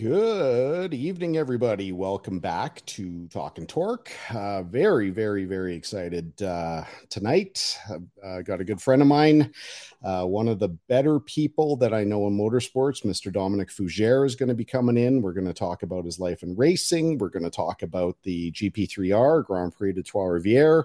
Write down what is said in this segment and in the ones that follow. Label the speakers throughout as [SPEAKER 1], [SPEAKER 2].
[SPEAKER 1] Good evening, everybody. Welcome back to Talkin Torque. Uh, very, very, very excited uh, tonight. Uh, got a good friend of mine, uh, one of the better people that I know in motorsports, Mr. Dominic Fugère, is going to be coming in. We're going to talk about his life in racing. We're going to talk about the GP3R Grand Prix de Trois Rivières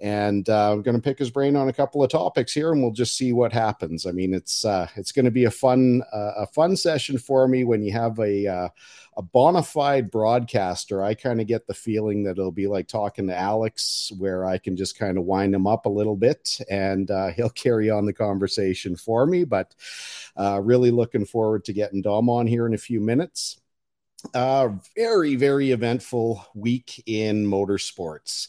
[SPEAKER 1] and uh, I'm going to pick his brain on a couple of topics here, and we'll just see what happens. I mean, it's uh, it's going to be a fun uh, a fun session for me when you have a uh, a bona fide broadcaster. I kind of get the feeling that it'll be like talking to Alex, where I can just kind of wind him up a little bit, and uh, he'll carry on the conversation for me. But uh, really looking forward to getting Dom on here in a few minutes. Uh, very very eventful week in motorsports.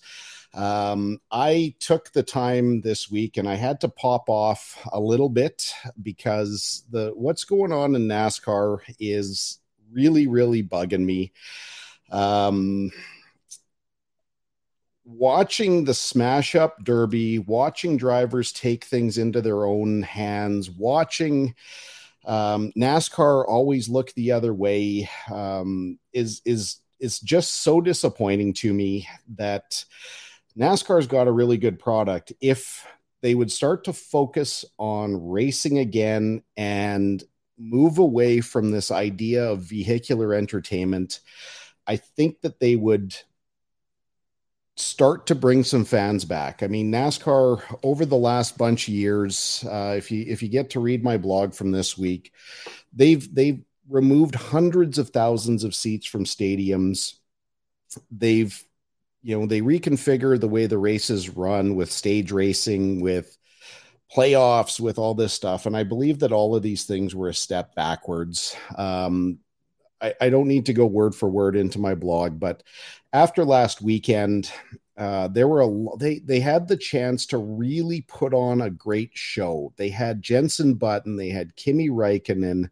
[SPEAKER 1] Um, I took the time this week and I had to pop off a little bit because the what's going on in NASCAR is really, really bugging me. Um, watching the smash up derby, watching drivers take things into their own hands, watching um, NASCAR always look the other way um, is is is just so disappointing to me that NASCAR's got a really good product. If they would start to focus on racing again and move away from this idea of vehicular entertainment, I think that they would start to bring some fans back. I mean, NASCAR over the last bunch of years, uh, if you if you get to read my blog from this week, they've they've removed hundreds of thousands of seats from stadiums. They've you know they reconfigure the way the races run with stage racing with playoffs with all this stuff. And i believe that all of these things were a step backwards. Um, I, I, don't need to go word for word into my blog but after last weekend uh, there were a they they had the chance to really put on a great show. They had jenson button they had kimi Räikkönen,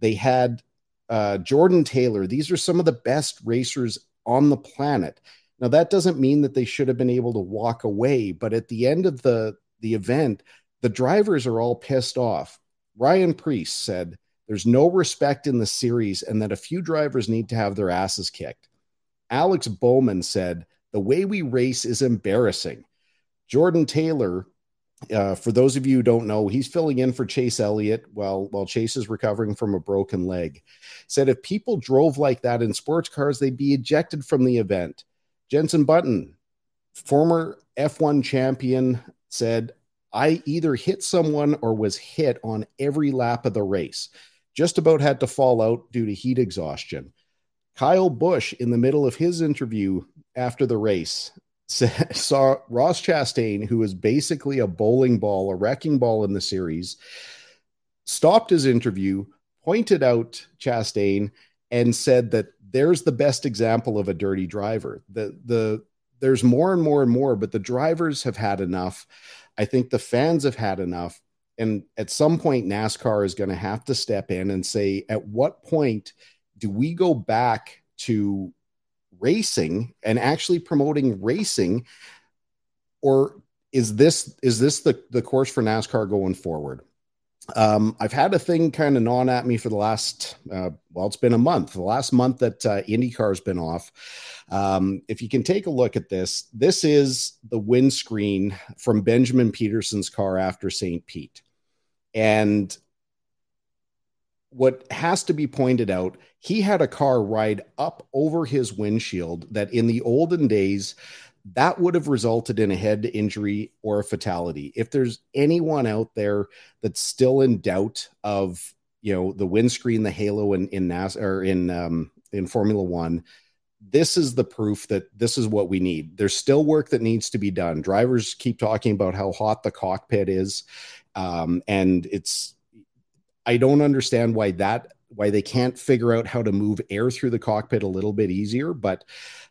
[SPEAKER 1] they had uh, jordan taylor. These are some of the best racers on the planet now that doesn't mean that they should have been able to walk away, but at the end of the the event, the drivers are all pissed off. Ryan Preece said there's no respect in the series and that a few drivers need to have their asses kicked. Alex Bowman said the way we race is embarrassing. Jordan Taylor, uh, for those of you who don't know, he's filling in for Chase Elliott while while Chase is recovering from a broken leg. Said if people drove like that in sports cars, they'd be ejected from the event. Jenson Button, former F1 champion, said, I either hit someone or was hit on every lap of the race. Just about had to fall out due to heat exhaustion. Kyle Busch, in the middle of his interview after the race, saw Ross Chastain, who was basically a bowling ball, a wrecking ball in the series, stopped his interview, pointed out Chastain, and said that there's the best example of a dirty driver. The the there's more and more and more, but the drivers have had enough. I think the fans have had enough. And at some point, NASCAR is going to have to step in and say, at what point do we go back to racing and actually promoting racing? Or is this is this the, the course for NASCAR going forward? Um, I've had a thing kind of gnawing at me for the last, uh, well, it's been a month. The last month that uh, IndyCar's been off. Um, if you can take a look at this, this is the windscreen from Benjamin Pedersen's car after St. Pete. And what has to be pointed out, he had a car ride up over his windshield that in the olden days, that would have resulted in a head injury or a fatality. If there's anyone out there that's still in doubt of, you know, the windscreen, the halo in in NAS or in um, in Formula One, this is the proof that this is what we need. There's still work that needs to be done. Drivers keep talking about how hot the cockpit is, um, and it's. I don't understand why that why they can't figure out how to move air through the cockpit a little bit easier. But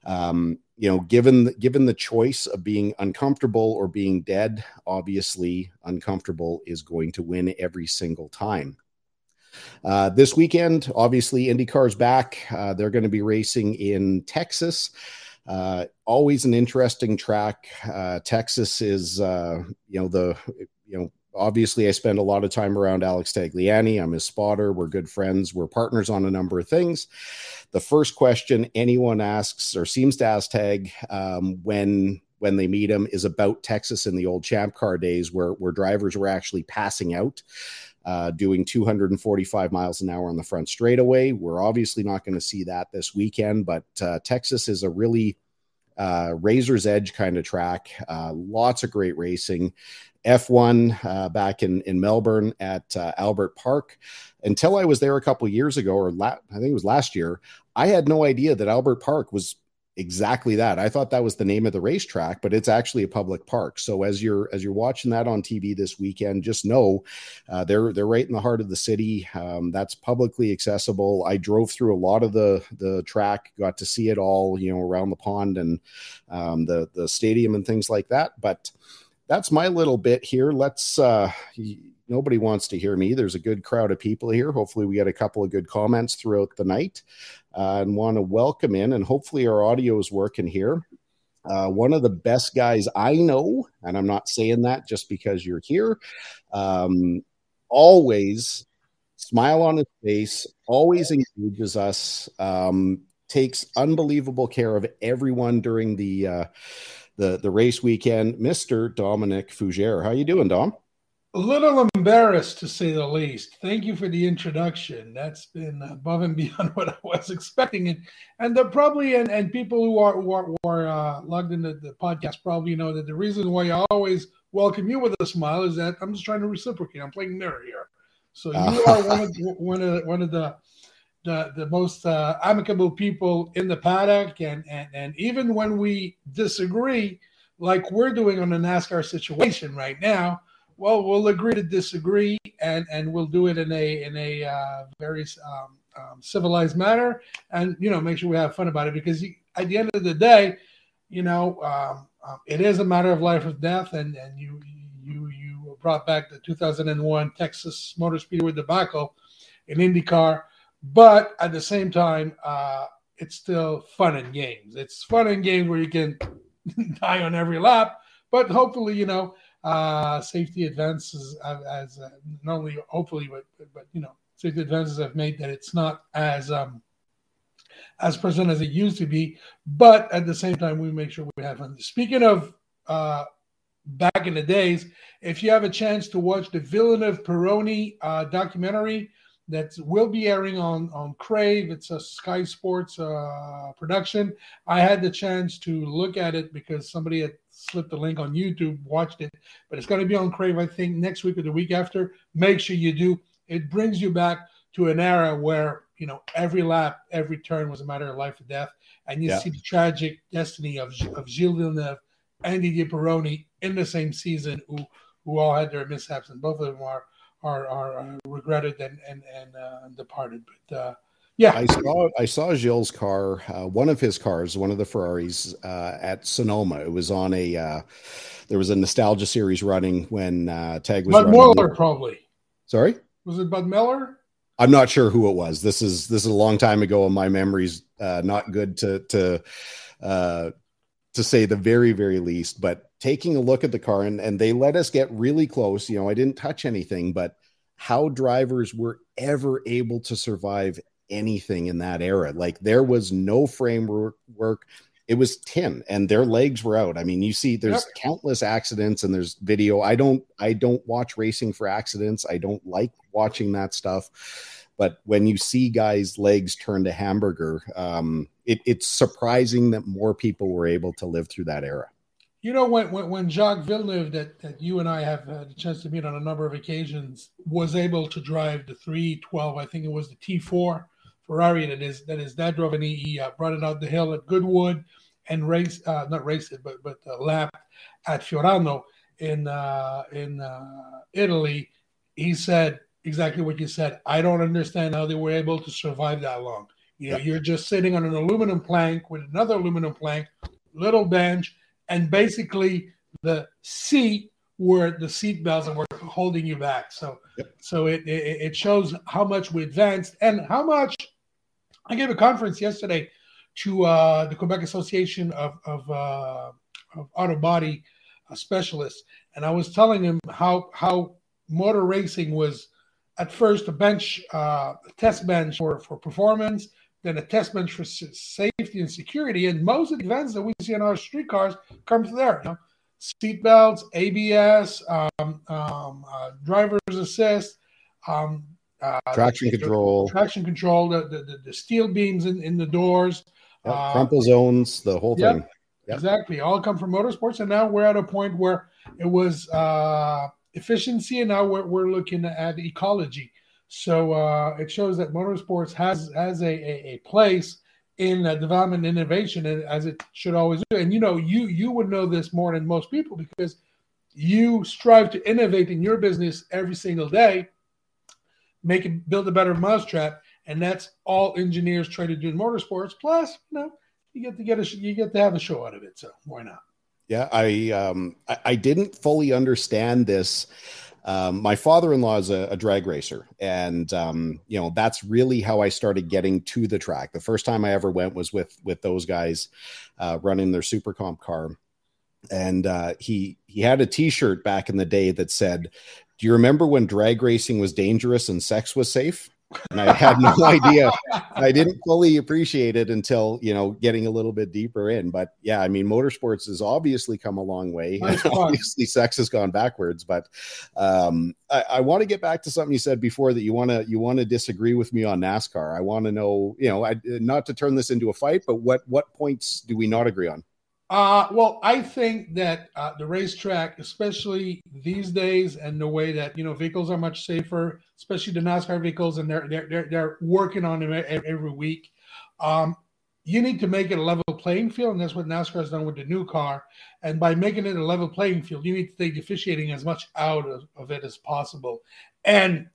[SPEAKER 1] um, you know, given the, given the choice of being uncomfortable or being dead, obviously uncomfortable is going to win every single time. Uh, this weekend, obviously, IndyCar's back. Uh, they're going to be racing in Texas. Uh, always an interesting track. Uh, Texas is, uh, you know, the you know obviously I spend a lot of time around Alex Tagliani. I'm his spotter. We're good friends. We're partners on a number of things. The first question anyone asks or seems to ask Tag um, when when they meet him is about Texas in the old champ car days where where drivers were actually passing out. Uh, doing 245 miles an hour on the front straightaway. We're obviously not going to see that this weekend, but uh, Texas is a really uh, razor's edge kind of track. Uh, lots of great racing. F1 uh, back in, in Melbourne at uh, Albert Park. Until I was there a couple years ago, or la- I think it was last year, I had no idea that Albert Park was exactly that. I thought that was the name of the racetrack, but it's actually a public park. So as you're as you're watching that on TV this weekend, just know uh, they're they're right in the heart of the city. Um, that's publicly accessible. I drove through a lot of the the track, got to see it all, you know, around the pond and um, the the stadium and things like that. But that's my little bit here. Let's uh nobody wants to hear me. There's a good crowd of people here. Hopefully we get a couple of good comments throughout the night. Uh, and want to welcome in and hopefully our audio is working here. Uh, one of the best guys I know, and I'm not saying that just because you're here. Um, always smile on his face, always engages us, um, takes unbelievable care of everyone during the uh, the the race weekend, Mr. Dominic Fugère. How you doing, Dom?
[SPEAKER 2] A little embarrassed to say the least. Thank you for the introduction. That's been above and beyond what I was expecting, and and the, probably and, and people who are who are, who are uh, logged into the podcast probably know that the reason why I always welcome you with a smile is that I'm just trying to reciprocate. I'm playing mirror here, so you uh, are one of one of one of the the, the most uh, amicable people in the paddock, and, and and even when we disagree, like we're doing on the NASCAR situation right now, well, we'll agree to disagree, and and we'll do it in a in a uh, very um, um, civilized manner, and you know make sure we have fun about it. Because at the end of the day, you know um, um, it is a matter of life or death, and and you you you brought back the 2001 Texas Motor Speedway debacle in IndyCar but at the same time, uh, it's still fun and games. It's fun and games where you can die on every lap, but hopefully, you know, uh, safety advances as, as uh, not only hopefully, but, but you know, safety advances have made that it's not as um, as present as it used to be. But at the same time, we make sure we have fun. Speaking of uh, back in the days, if you have a chance to watch the Villeneuve Pironi uh, documentary that will be airing on on Crave. It's a Sky Sports uh, production. I had the chance to look at it because somebody had slipped the link on YouTube, watched it, but it's going to be on Crave. I think next week or the week after. Make sure you do. It brings you back to an era where you know every lap, every turn was a matter of life or death, and you yeah. see the tragic destiny of of Gilles Villeneuve and Didier Pironi in the same season, who who all had their mishaps, and both of them are are are uh, regretted and and and uh, departed. But uh, yeah,
[SPEAKER 1] I saw I saw Gilles' car, uh, one of his cars, one of the Ferraris uh, at Sonoma. It was on a uh, there was a nostalgia series running when Tag was.
[SPEAKER 2] Bud Miller, probably.
[SPEAKER 1] Sorry,
[SPEAKER 2] was it Bud Miller?
[SPEAKER 1] I'm not sure who it was. This is this is a long time ago, and my memory's not good to to to say the very very least. But taking a look at the car and, and they let us get really close. You know, I didn't touch anything, but how drivers were ever able to survive anything in that era. Like there was no framework work. It was tin and their legs were out. I mean, you see there's yep. countless accidents and there's video. I don't I don't watch racing for accidents. I don't like watching that stuff. But when you see guys' legs turn to hamburger, um, it, it's surprising that more people were able to live through that era.
[SPEAKER 2] You know, when, when, when Jacques Villeneuve, that, that you and I have had a chance to meet on a number of occasions, was able to drive the 312, I think it was the T4 Ferrari that is that is that drove and he, he uh, brought it out the hill at Goodwood and race uh, not raced it but but uh, lapped at Fiorano in uh, in uh, Italy. He said exactly what you said. I don't understand how they were able to survive that long. You know, you're just sitting on an aluminum plank with another aluminum plank, little bench, and basically the seat where the seat belts that were holding you back. So, yep. so it, it, it shows how much we advanced and how much. I gave a conference yesterday to uh, the Quebec Association of of, uh, of Auto Body uh, Specialists, and I was telling him how how motor racing was at first a bench, uh, a test bench for, for performance, then a test bench for safety and security. And most of the events that we see on our street cars come from there. You know, seat belts, ABS, um, um, uh, driver's assist, um,
[SPEAKER 1] uh, traction the, control,
[SPEAKER 2] traction control, the, the, the, steel beams in, in the doors,
[SPEAKER 1] yep, uh, crumple zones, the whole thing.
[SPEAKER 2] Yep. Exactly. All come from motorsports. And now we're at a point where it was uh, efficiency, and now we're, we're looking at ecology. So uh, it shows that motorsports has has a, a, a place in uh, development and innovation, and as it should always do. And you know, you you would know this more than most people because you strive to innovate in your business every single day, make it build a better mousetrap, and that's all engineers try to do in motorsports. Plus, you know, you get to get a you get to have a show out of it. So why not?
[SPEAKER 1] Yeah, I um I, I didn't fully understand this. Um, my father-in-law is a, a drag racer, and um, you know that's really how I started getting to the track. The first time I ever went was with with those guys uh, running their super comp car, and uh, he he had a T-shirt back in the day that said, "Do you remember when drag racing was dangerous and sex was safe?" And I had no idea. I didn't fully appreciate it until you know getting a little bit deeper in. But yeah, I mean, motorsports has obviously come a long way. obviously, sex has gone backwards. But um, I, I want to get back to something you said before that you want to you want to disagree with me on NASCAR. I want to know, you know, I, not to turn this into a fight, but what what points do we not agree on?
[SPEAKER 2] Uh, well, I think that uh, the racetrack, especially these days, and the way that you know vehicles are much safer, especially the NASCAR vehicles, and they're they're they're, they're working on them every week. Um, you need to make it a level playing field, and that's what NASCAR has done with the new car. And by making it a level playing field, you need to take officiating as much out of, of it as possible. And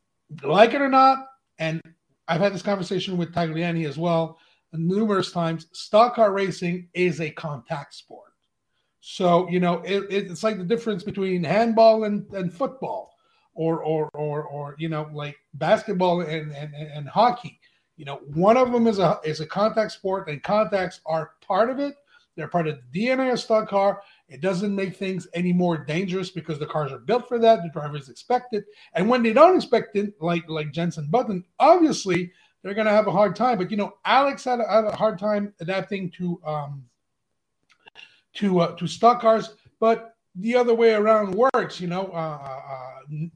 [SPEAKER 2] like it or not, and I've had this conversation with Tagliani as well numerous times, stock car racing is a contact sport. So, you know, it, it's like the difference between handball and, and football or, or, or, or, you know, like basketball and, and, and hockey. You know, one of them is a, is a contact sport and contacts are part of it. They're part of the DNA of stock car. It doesn't make things any more dangerous because the cars are built for that. The drivers expect it. And when they don't expect it, like, like Jenson Button, obviously they're going to have a hard time. But you know, Alex had a, had a hard time adapting to um, to uh, to stock cars, but the other way around works. You know, uh, uh,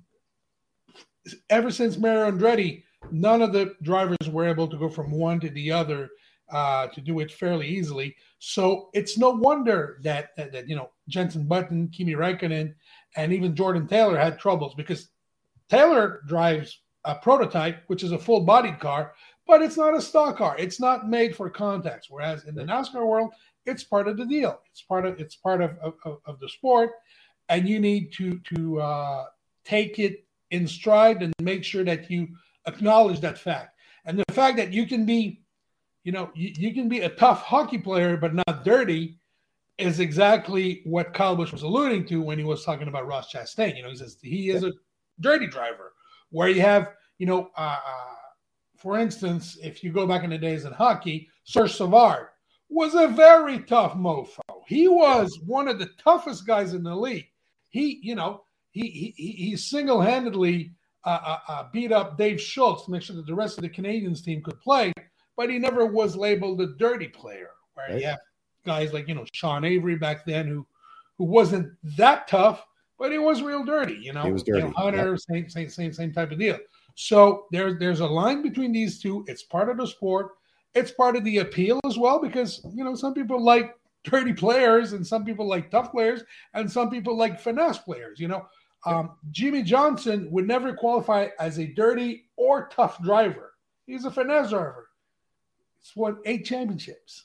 [SPEAKER 2] ever since Mario Andretti, none of the drivers were able to go from one to the other uh, to do it fairly easily. So it's no wonder that, that, that you know Jenson Button, Kimi Räikkönen, and even Jordan Taylor had troubles because Taylor drives a prototype, which is a full bodied car, but it's not a stock car. It's not made for contacts. Whereas in the NASCAR world, it's part of the deal. It's part of it's part of, of, of the sport, and you need to to uh, take it in stride and make sure that you acknowledge that fact. And the fact that you can be, you know, you, you can be a tough hockey player but not dirty is exactly what Kyle Busch was alluding to when he was talking about Ross Chastain. You know, he says he is a dirty driver where you have, you know, uh, uh, for instance, if you go back in the days in hockey, Serge Savard was a very tough mofo. He was one of the toughest guys in the league. He, you know, he he, he single handedly uh, uh, uh, beat up Dave Schultz to make sure that the rest of the Canadiens team could play, but he never was labeled a dirty player. Where right. you have guys like you know Sean Avery back then who who wasn't that tough, but it was real dirty. You know,
[SPEAKER 1] he was dirty.
[SPEAKER 2] Hunter, yep. same, same, same, same type of deal. So there's there's a line between these two. It's part of the sport. It's part of the appeal as well because you know some people like dirty players and some people like tough players and some people like finesse players. You know, um, Jimmie Johnson would never qualify as a dirty or tough driver. He's a finesse driver. It's won eight championships.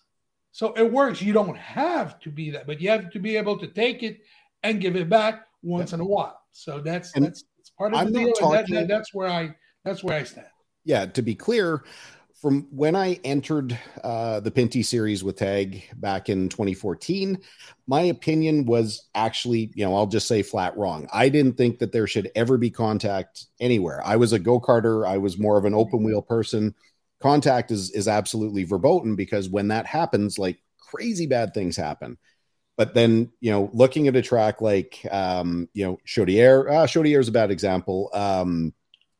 [SPEAKER 2] So it works. You don't have to be that, but you have to be able to take it and give it back once in a while. So that's and that's it's part of I'm the deal. Talking, that, that's where I that's where I stand.
[SPEAKER 1] Yeah, to be clear, from when I entered uh, the Pinty series with Tag back in 2014, my opinion was actually, you know, I'll just say flat wrong. I didn't think that there should ever be contact anywhere. I was a go karter. I was more of an open wheel person. Contact is is absolutely verboten because when that happens, like crazy bad things happen. But then, you know, looking at a track like, um, you know, Chaudière, uh, Chaudière is a bad example. Um,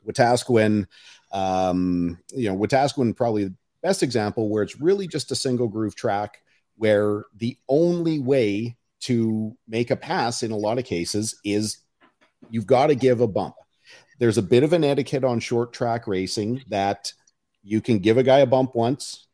[SPEAKER 1] Wetaskiwin, um, you know, Wetaskiwin probably the best example where it's really just a single groove track where the only way to make a pass in a lot of cases is you've got to give a bump. There's a bit of an etiquette on short track racing that you can give a guy a bump once,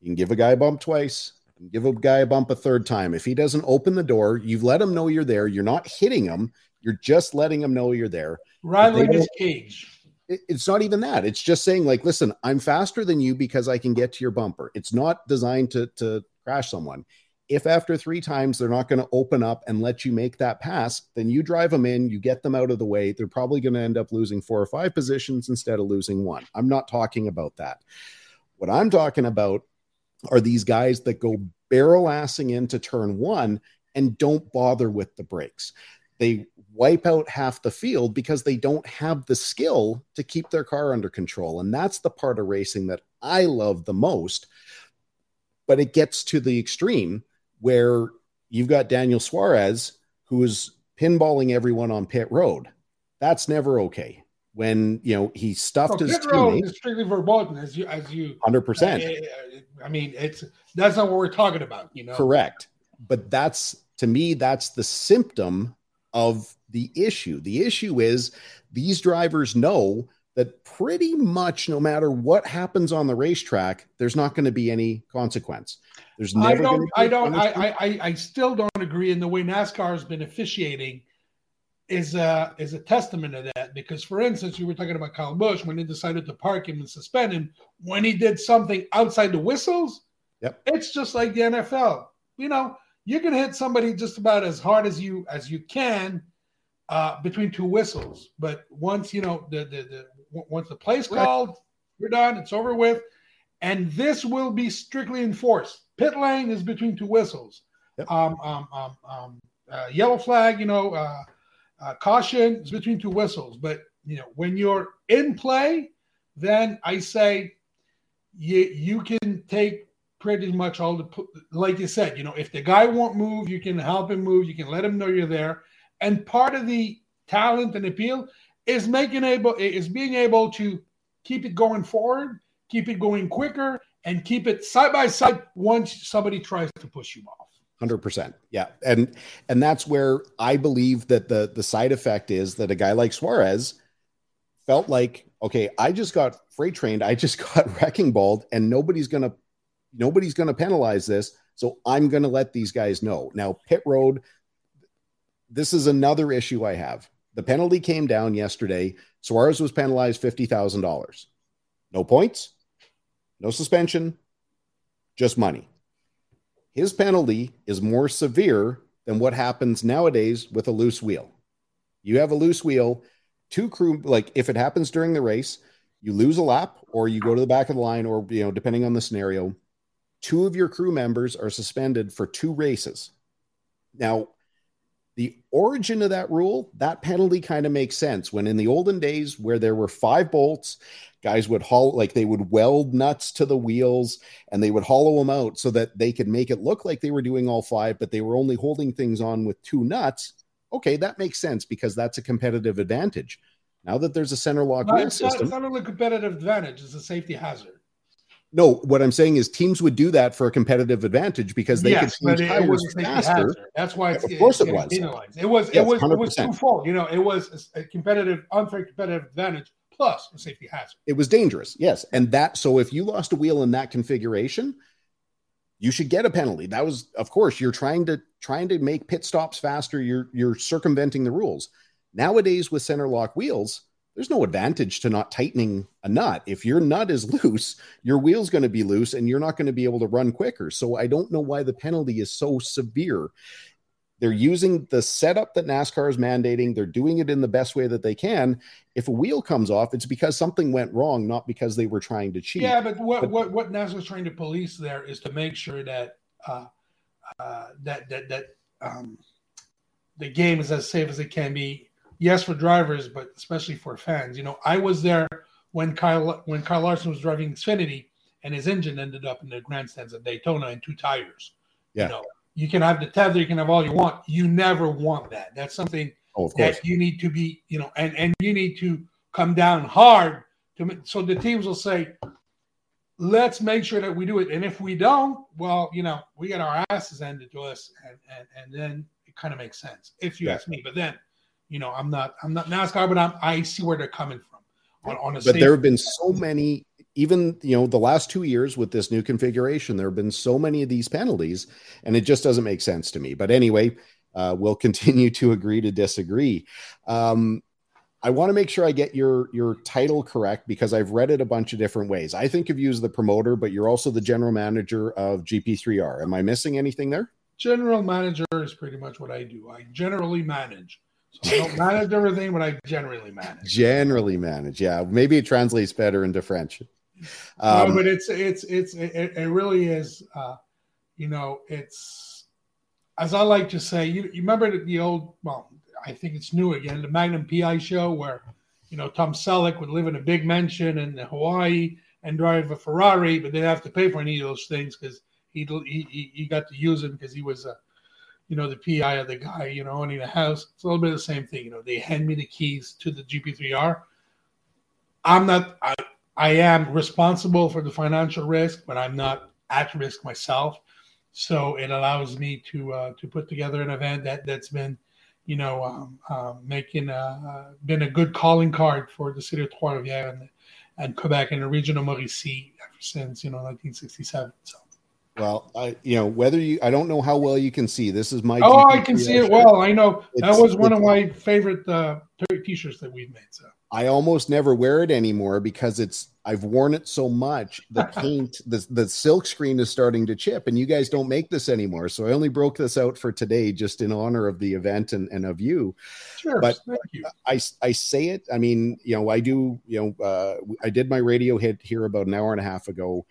[SPEAKER 1] you can give a guy a bump twice, give a guy a bump a third time. If he doesn't open the door, you've let him know you're there. You're not hitting him. You're just letting him know you're there.
[SPEAKER 2] Riling his cage.
[SPEAKER 1] It's not even that. It's just saying, like, listen, I'm faster than you because I can get to your bumper. It's not designed to to crash someone. If after three times they're not going to open up and let you make that pass, then you drive them in, you get them out of the way. They're probably going to end up losing four or five positions instead of losing one. I'm not talking about that. What I'm talking about are these guys that go barrel assing into turn one and don't bother with the brakes. They wipe out half the field because they don't have the skill to keep their car under control. And that's the part of racing that I love the most. But it gets to the extreme where you've got Daniel Suarez, who is pinballing everyone on pit road. That's never okay when you know he stuffed his teammate.
[SPEAKER 2] Is strictly verboten, as you as you
[SPEAKER 1] hundred percent.
[SPEAKER 2] I mean, it's that's not what we're talking about, you know.
[SPEAKER 1] Correct, but that's to me that's the symptom of the issue. The issue is these drivers know that pretty much no matter what happens on the racetrack, there's not going to be any consequence. There's never.
[SPEAKER 2] I don't. I don't. I, I. I still don't agree in the way NASCAR has been officiating is a is a testament to that because for instance you were talking about Kyle Busch when they decided to park him and suspend him. When he did something outside the whistles
[SPEAKER 1] yep.
[SPEAKER 2] it's just like the NFL you know you can hit somebody just about as hard as you as you can uh, between two whistles. But once you know the the, the once the play's called you're done it's over with. And this will be strictly enforced. Pit lane is between two whistles. Yep. um, um, um, um uh, yellow flag you know uh, uh, caution is between two whistles, but you know when you're in play, then I say you you can take pretty much all the like you said. You know, if the guy won't move, you can help him move. You can let him know you're there. And part of the talent and appeal is making able is being able to keep it going forward, keep it going quicker, and keep it side by side once somebody tries to push you off.
[SPEAKER 1] 100% yeah. And and that's where i believe that the the side effect is that a guy like suarez felt like okay i just got freight trained i just got wrecking balled and nobody's gonna nobody's gonna penalize this so i'm gonna let these guys know. Now pit road this is another issue i have. The penalty came down yesterday. Suarez was penalized $50000 no points no suspension just money his penalty is more severe than what happens nowadays with a loose wheel. You have a loose wheel, two crew, like if it happens during the race, you lose a lap or you go to the back of the line, or, you know, depending on the scenario, two of your crew members are suspended for two races. Now, the origin of that rule, that penalty kind of makes sense. When in the olden days, where there were five bolts guys would haul like they would weld nuts to the wheels and they would hollow them out so that they could make it look like they were doing all five but they were only holding things on with two nuts okay that makes sense because that's a competitive advantage now that there's a center lock
[SPEAKER 2] wheel it's system not, it's not only a competitive advantage it's a safety hazard
[SPEAKER 1] no, what I'm saying is teams would do that for a competitive advantage because they
[SPEAKER 2] yes,
[SPEAKER 1] could
[SPEAKER 2] change tires faster. That's why
[SPEAKER 1] it's, of course it, it was.
[SPEAKER 2] Penalized. It was yes, it was 100%. it was twofold. You know, it was a competitive, unfair competitive advantage plus a safety hazard.
[SPEAKER 1] It was dangerous, yes. And that so if you lost a wheel in that configuration, you should get a penalty. That was, of course, you're trying to trying to make pit stops faster. You're you're circumventing the rules. Nowadays, with center lock wheels, there's no advantage to not tightening a nut. If your nut is loose, your wheel's going to be loose and you're not going to be able to run quicker. So I don't know why the penalty is so severe. They're using the setup that NASCAR is mandating. They're doing it in the best way that they can. If a wheel comes off, it's because something went wrong, not because they were trying to cheat.
[SPEAKER 2] Yeah, but what but, what what NASCAR is trying to police there is to make sure that uh, uh, that that that um, the game is as safe as it can be. Yes, for drivers, but especially for fans. You know, I was there when Kyle when Kyle Larson was driving Xfinity, and his engine ended up in the grandstands at Daytona in two tires.
[SPEAKER 1] Yeah.
[SPEAKER 2] You know, you can have the tether, you can have all you want. You never want that. That's something
[SPEAKER 1] oh,
[SPEAKER 2] that you need to be, you know, and and you need to come down hard to so the teams will say, let's make sure that we do it. And if we don't, well, you know, we get our asses handed to us, and and, and then it kind of makes sense if you yeah. ask me. But then, you know, I'm not I'm not NASCAR, but I'm I see where they're coming from.
[SPEAKER 1] On, on but there have been so many even you know the last two years with this new configuration there have been so many of these penalties and it just doesn't make sense to me. But anyway uh, we'll continue to agree to disagree. Um, i want to make sure i get your your title correct because i've read it a bunch of different ways. I think of you as the promoter but you're also the general manager of gp3r am i missing anything there?
[SPEAKER 2] General manager is pretty much what i do. I generally manage. So I don't manage everything, but I generally manage.
[SPEAKER 1] Generally manage, yeah. Maybe it translates better into French.
[SPEAKER 2] Um, no, but it's it's it's it, it really is. Uh, you know, it's as I like to say. You, you remember the old? Well, I think it's new again. The Magnum PI show where you know Tom Selleck would live in a big mansion in Hawaii and drive a Ferrari, but didn't have to pay for any of those things because he he he got to use them because he was a you know the PI of the guy you know owning the house. It's a little bit of the same thing. You know, they hand me the keys to the GP3R. I'm not. I, I am responsible for the financial risk, but I'm not at risk myself. So it allows me to uh, to put together an event that that's been, you know, um, uh, making a, uh, been a good calling card for the city of Trois-Rivières and, and Quebec and the region of Mauricie ever since you know 1967. So.
[SPEAKER 1] Well, I you know whether you I don't know how well you can see. This is my
[SPEAKER 2] oh I can see it well. I know it's, that was one of my favorite uh, t-shirts that we've made. So
[SPEAKER 1] I almost never wear it anymore because it's I've worn it so much. The paint, the the silk screen is starting to chip, and you guys don't make this anymore. So I only broke this out for today, just in honor of the event and, and of you.
[SPEAKER 2] Sure,
[SPEAKER 1] but
[SPEAKER 2] you.
[SPEAKER 1] I I say it. I mean, you know, I do. You know, uh, I did my radio hit here about an hour and a half ago.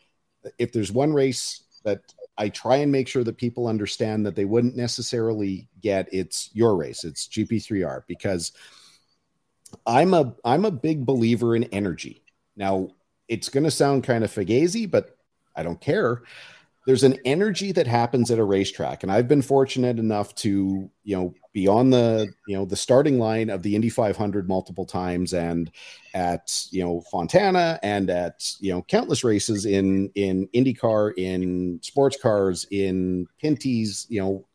[SPEAKER 1] If there's one race that I try and make sure that people understand that they wouldn't necessarily get, it's your race. It's GP3R because I'm a I'm a big believer in energy. Now, it's going to sound kind of fugazi, but I don't care. There's an energy that happens at a racetrack, and I've been fortunate enough to, you know, be on the, you know, the starting line of the Indy 500 multiple times, and at, you know, Fontana, and at, you know, countless races in in IndyCar, in sports cars, in Pinty's, you know,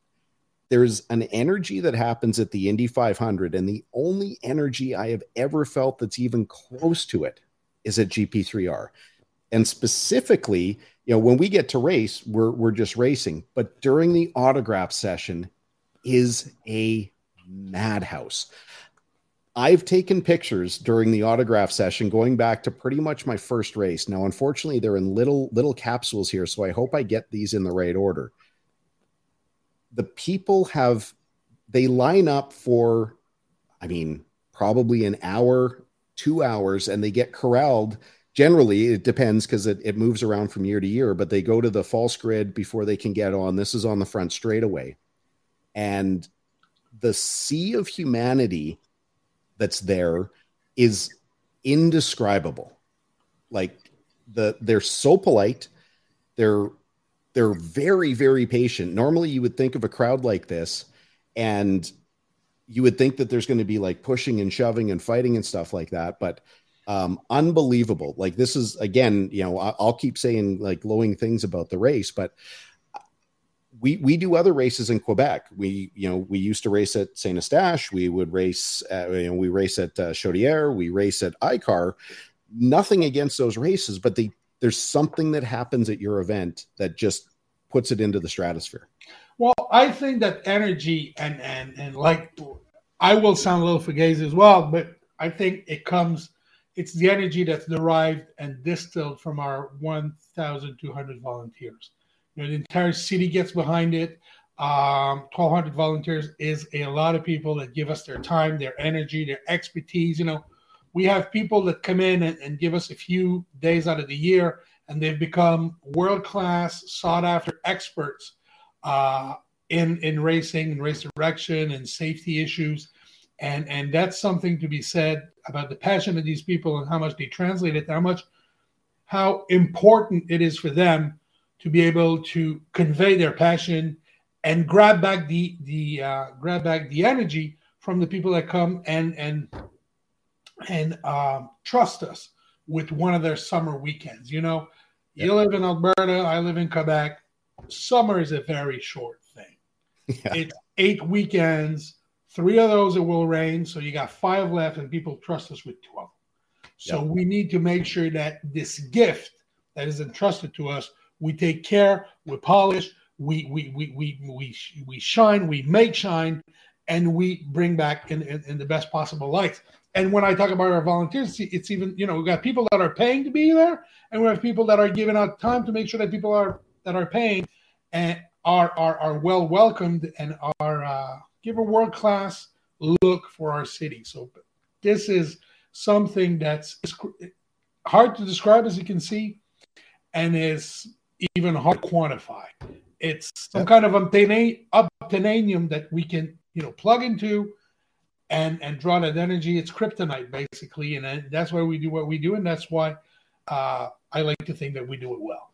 [SPEAKER 1] there's an energy that happens at the Indy 500, and the only energy I have ever felt that's even close to it is at GP3R. And specifically, you know, when we get to race, we're we're just racing, but during the autograph session is a madhouse. I've taken pictures during the autograph session going back to pretty much my first race. Now, unfortunately, they're in little little capsules here, so I hope I get these in the right order the people have they line up for i mean probably an hour two hours and they get corralled. Generally it depends because it, it moves around from year to year but they go to the false grid before they can get on. This is on the front straightaway. And the sea of humanity that's there is indescribable. Like the they're so polite they're they're very very patient normally you would think of a crowd like this and you would think that there's going to be like pushing and shoving and fighting and stuff like that but um unbelievable like this is again you know i'll keep saying like glowing things about the race but we we do other races in Quebec. We you know we used to race at Saint Eustache. We would race. At, you know we race at uh, Chaudière. We race at ICAR. Nothing against those races, but they, there's something that happens at your event that just puts it into the stratosphere.
[SPEAKER 2] Well, I think that energy and and and like I will sound a little fugazi as well, but I think it comes. It's the energy that's derived and distilled from our 1,200 volunteers. You know, the entire city gets behind it. Um, 1,200 volunteers is a lot of people that give us their time, their energy, their expertise. You know, we have people that come in and, and give us a few days out of the year, and they've become world class, sought after experts uh, in in racing and race direction and safety issues. And and that's something to be said about the passion of these people and how much they translate it, how much how important it is for them to be able to convey their passion and grab back the the uh, grab back the energy from the people that come and and and uh, trust us with one of their summer weekends. You know, yep. you live in Alberta, I live in Quebec. Summer is a very short thing. Yeah. It's eight weekends. Three of those it will rain, so you got five left, and people trust us with twelve. So yep. we need to make sure that this gift that is entrusted to us we take care, we polish, we we we we we, we shine, we make shine, and we bring back in, in, in the best possible light. And when I talk about our volunteers, it's even you know we've got people that are paying to be there, and we have people that are giving out time to make sure that people are that are paying and are are, are well welcomed and are uh, give a world class look for our city. So this is something that's hard to describe, as you can see, and is even hard to quantify. It's some kind of obtainium that we can, you know, plug into and and draw that energy. It's kryptonite basically, and that's why we do what we do, and that's why uh, I like to think that we do it well.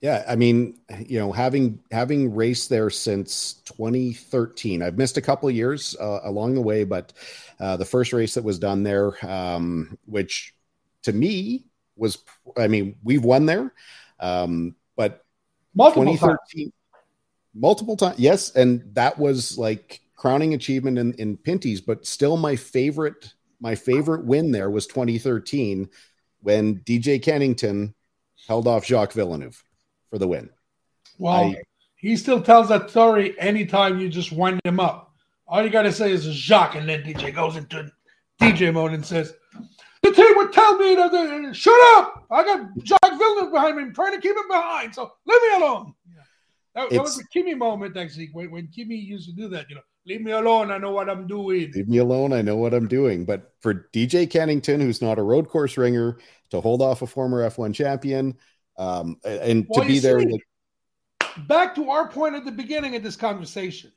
[SPEAKER 1] Yeah, I mean, you know, having having raced there since 2013, I've missed a couple of years uh, along the way, but uh, the first race that was done there, um, which to me was, I mean, we've won there. Um, but multiple 2013, times. multiple times, yes, and that was like crowning achievement in, in Pinty's, but still my favorite, my favorite win there was 2013 when DJ Kennington held off Jacques Villeneuve for the win.
[SPEAKER 2] Well, I, he still tells that story anytime you just wind him up. All you got to say is Jacques, and then DJ goes into DJ mode and says, the team would tell me to shut up. I got Jacques Villeneuve behind me. I'm trying to keep him behind. So leave me alone. Yeah. That, that was a Kimi moment, actually, when, when Kimi used to do that. You know, leave me alone. I know what I'm doing.
[SPEAKER 1] Leave me alone. I know what I'm doing. But for DJ Kennington, who's not a road course ringer, to hold off a former F1 champion, um, and well, to be there. See,
[SPEAKER 2] back to our point at the beginning of this conversation,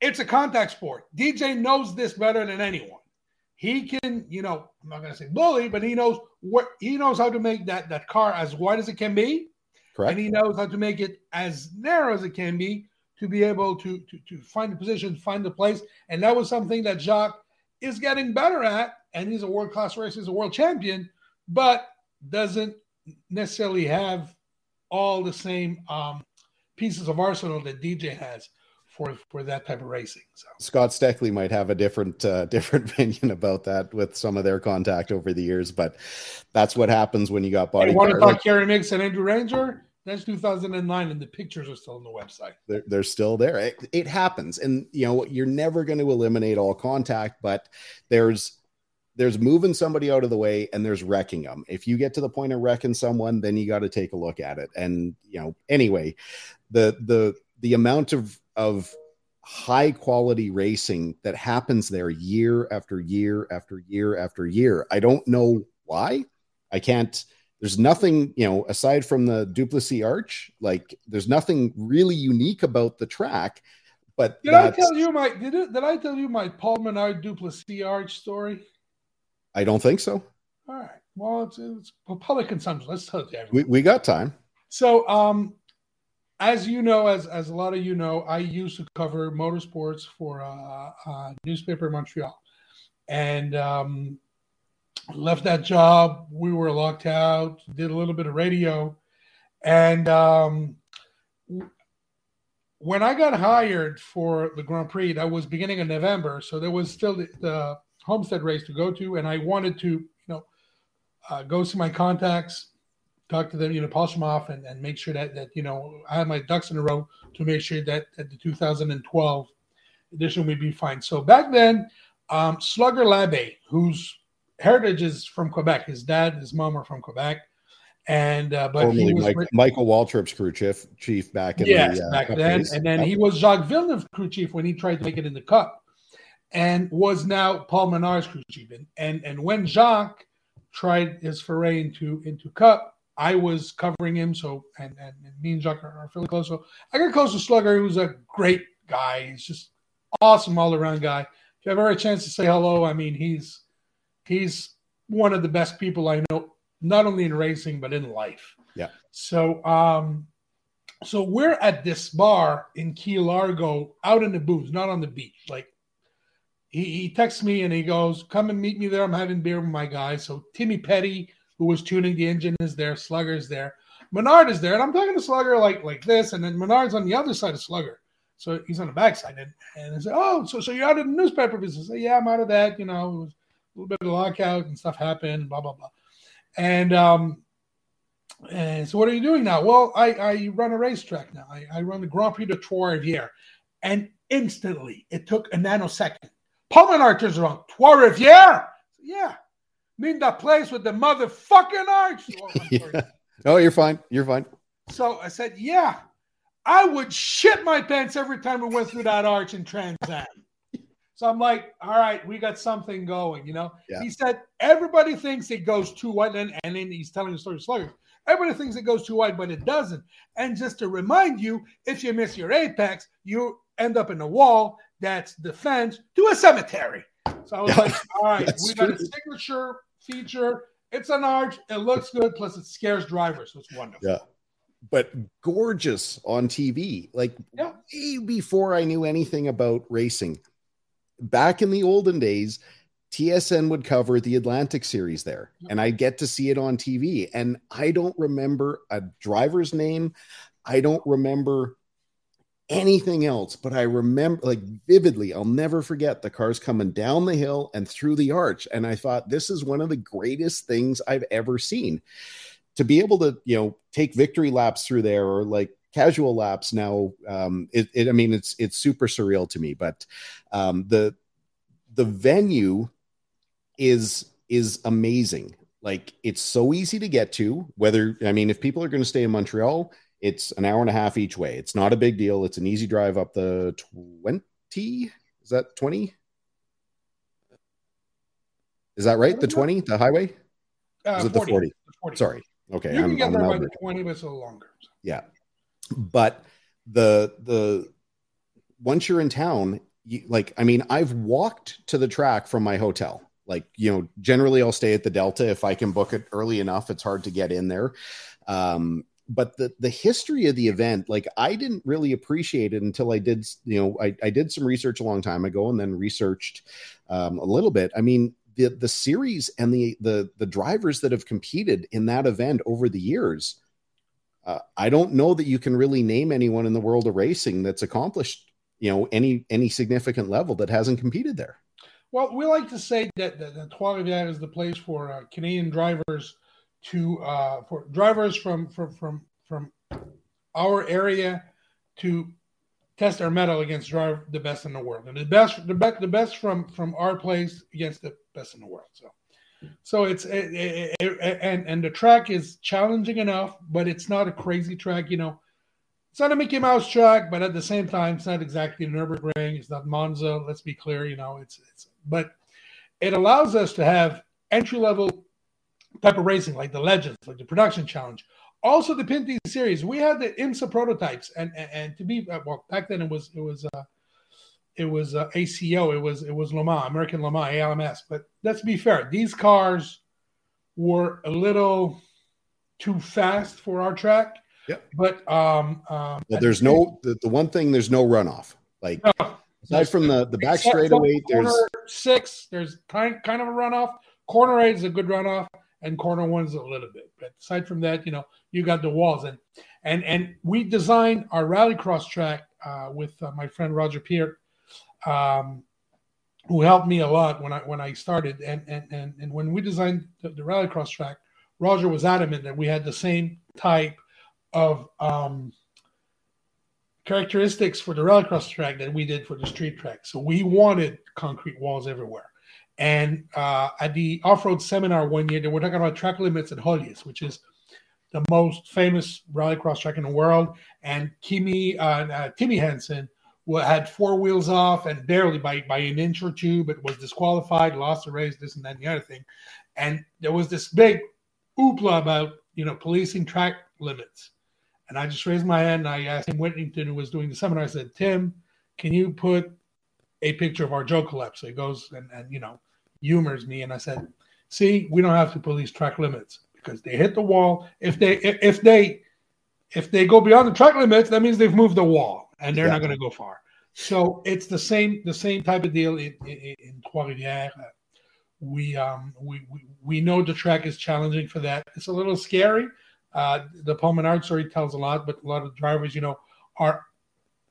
[SPEAKER 2] it's a contact sport. DJ knows this better than anyone he can, you know, I'm not going to say bully, but he knows what he knows how to make that that car as wide as it can be, Correct. and he knows how to make it as narrow as it can be to be able to to to find the position, find the place, and that was something that Jacques is getting better at, and he's a world class racer, he's a world champion, but doesn't necessarily have all the same um, pieces of arsenal that DJ has for for that type of racing. So
[SPEAKER 1] Scott Steckley might have a different uh, different opinion about that with some of their contact over the years, but that's what happens when you got body.
[SPEAKER 2] You want to talk Kerry Micks and Andrew Ranger? That's 2009, and the pictures are still on the website.
[SPEAKER 1] They're, they're still there. It, it happens, and you know you're never going to eliminate all contact, but there's there's moving somebody out of the way and there's wrecking them. If you get to the point of wrecking someone, then you got to take a look at it. And you know, anyway, the the the amount of of high quality racing that happens there year after year after year after year. I don't know why. I can't there's nothing, you know, aside from the Duplessis Arch, like there's nothing really unique about the track. But
[SPEAKER 2] did I tell you my did, it, did I tell you my Paul Menard Duplessis Arch story?
[SPEAKER 1] I don't think so.
[SPEAKER 2] All right. Well, it's, it's public consumption. Let's tell it to
[SPEAKER 1] everyone. We, we got time.
[SPEAKER 2] So, um, as you know, as as a lot of you know, I used to cover motorsports for a, a newspaper in Montreal, and um, left that job. We were locked out. Did a little bit of radio, and um, when I got hired for the Grand Prix, that was beginning of November, so there was still the, the Homestead race to go to, and I wanted to, you know, uh, go see my contacts, talk to them, you know, polish them off, and, and make sure that that you know I had my ducks in a row to make sure that, that the 2012 edition would be fine. So back then, um, Slugger Labbe, whose heritage is from Quebec, his dad, his mom are from Quebec and uh, but
[SPEAKER 1] Formerly
[SPEAKER 2] he was
[SPEAKER 1] Mike, Michael Waltrip's crew chief, chief back in
[SPEAKER 2] yes,
[SPEAKER 1] the uh,
[SPEAKER 2] back then, and then he was Jacques Villeneuve crew chief when he tried to make it in the Cup, and was now Paul Menard's crew chief. And and, and when Jacques tried his foray into into Cup, I was covering him. So and and, and me and Jacques are, are fairly close. So I got close to Slugger, who's a great guy. He's just awesome all around guy. If you have ever a chance to say hello, I mean he's he's one of the best people I know, not only in racing but in life.
[SPEAKER 1] Yeah.
[SPEAKER 2] So um so we're at this bar in Key Largo, out in the booths, not on the beach. Like he, he texts me and he goes, "Come and meet me there. I'm having beer with my guys." So Timmy Petty, who was tuning the engine, is there. Slugger's there. Menard is there, and I'm talking to Slugger like like this, and then Menard's on the other side of Slugger, so he's on the backside. And and I said, "Oh, so so you're out of the newspaper business?" I say, "Yeah, I'm out of that. You know, it was a little bit of lockout and stuff happened. Blah blah blah." And um, and so what are you doing now? Well, I, I run a racetrack now. I, I run the Grand Prix de Trois-Rivières. And instantly, it took a nanosecond. Paul Menard turns around. Trois-Rivières? Yeah. Mean that place with the motherfucking arch. Oh,
[SPEAKER 1] Yeah. Oh, you're fine. You're fine.
[SPEAKER 2] So I said, yeah. I would shit my pants every time we went through that arch in Trans Am. So I'm like, all right, we got something going, you know.
[SPEAKER 1] Yeah.
[SPEAKER 2] He said everybody thinks it goes too wide, and, and then he's telling the story of Slugger. Everybody thinks it goes too wide, but it doesn't. And just to remind you, if you miss your apex, you end up in a wall that's the fence to a cemetery. So I was like, all right, we got a signature feature. It's an arch. It looks good. Plus, it scares drivers. So it's wonderful.
[SPEAKER 1] Yeah. But gorgeous on TV. Like
[SPEAKER 2] Yeah.
[SPEAKER 1] way before I knew anything about racing. Back in the olden days, TSN would cover the Atlantic series there, and I'd get to see it on TV. And I don't remember a driver's name. I don't remember anything else, but I remember like vividly, I'll never forget the cars coming down the hill and through the arch. And I thought, this is one of the greatest things I've ever seen. To be able to, you know, take victory laps through there or like casual laps now, um, it, it I mean, it's it's super surreal to me. But um the the venue is is amazing. Like it's so easy to get to. Whether I mean, if people are going to stay in Montreal, it's an hour and a half each way. It's not a big deal. It's an easy drive up the twenty. Is that twenty? Is that right? The twenty, the highway?
[SPEAKER 2] Uh,
[SPEAKER 1] Is it the 40?
[SPEAKER 2] 40.
[SPEAKER 1] Sorry. Okay,
[SPEAKER 2] You can
[SPEAKER 1] I'm,
[SPEAKER 2] get
[SPEAKER 1] I'm
[SPEAKER 2] there by the 20, but it's a little longer.
[SPEAKER 1] Yeah. But the the once you're in town, you, like I mean, I've walked to the track from my hotel. Like, you know, generally I'll stay at the Delta if I can book it early enough. It's hard to get in there. Um, but the the history of the event, like I didn't really appreciate it until I did, you know, I, I did some research a long time ago and then researched um, a little bit. I mean, the the series and the the the drivers that have competed in that event over the years, uh, I don't know that you can really name anyone in the world of racing that's accomplished, you know, any any significant level that hasn't competed there.
[SPEAKER 2] Well, we like to say that, that, that Trois-Rivières is the place for uh, Canadian drivers to uh, for drivers from from from from our area to test our metal against drive the best in the world, and the best the best the best from from our place against the best in the world. So, so it's it, it, it, and and the track is challenging enough, but it's not a crazy track. You know, it's not a Mickey Mouse track, but at the same time, it's not exactly an Nurburgring. It's not Monza. Let's be clear. You know, it's it's but it allows us to have entry level type of racing like the Legends, like the Production Challenge. Also, the Pinty series. We had the IMSA prototypes, and and, and to be uh, well back then it was it was uh, it was uh, ACO, it was it was Le Mans, American Le Mans, ALMS. But let's be fair, these cars were a little too fast for our track.
[SPEAKER 1] Yep.
[SPEAKER 2] But um, um
[SPEAKER 1] But there's no the, the one thing there's no runoff. Like
[SPEAKER 2] no,
[SPEAKER 1] aside from the the back straightaway, there's
[SPEAKER 2] six. There's kind kind of a runoff. Corner eight is a good runoff, and corner one's a little bit. But aside from that, you know, you got the walls and and and we designed our rallycross track uh, with uh, my friend Roger Peart, um, who helped me a lot when I when I started. And and and, and when we designed the, the rallycross track, Roger was adamant that we had the same type of um, characteristics for the rallycross track that we did for the street track. So we wanted concrete walls everywhere. And uh, at the off-road seminar one year, they were talking about track limits at Höljes, which is the most famous rallycross track in the world. And Kimi, uh, uh, Timmy Hansen had four wheels off and barely by, by an inch or two, but was disqualified, lost the race, this and that and the other thing. And there was this big oopla about, you know, policing track limits. And I just raised my hand and I asked Tim Whittington, who was doing the seminar, I said, Tim, can you put a picture of our joker laps? So he goes and, and, you know, humors me. And I said, see, we don't have to police track limits because they hit the wall. If they, if they, if they go beyond the track limits, that means they've moved the wall and they're not going to go far. So it's the same, the same type of deal in, in, in Trois-Rivières. We, um, we, we, we know the track is challenging for that. It's a little scary uh, the Paul Menard story tells a lot, but a lot of drivers, you know, are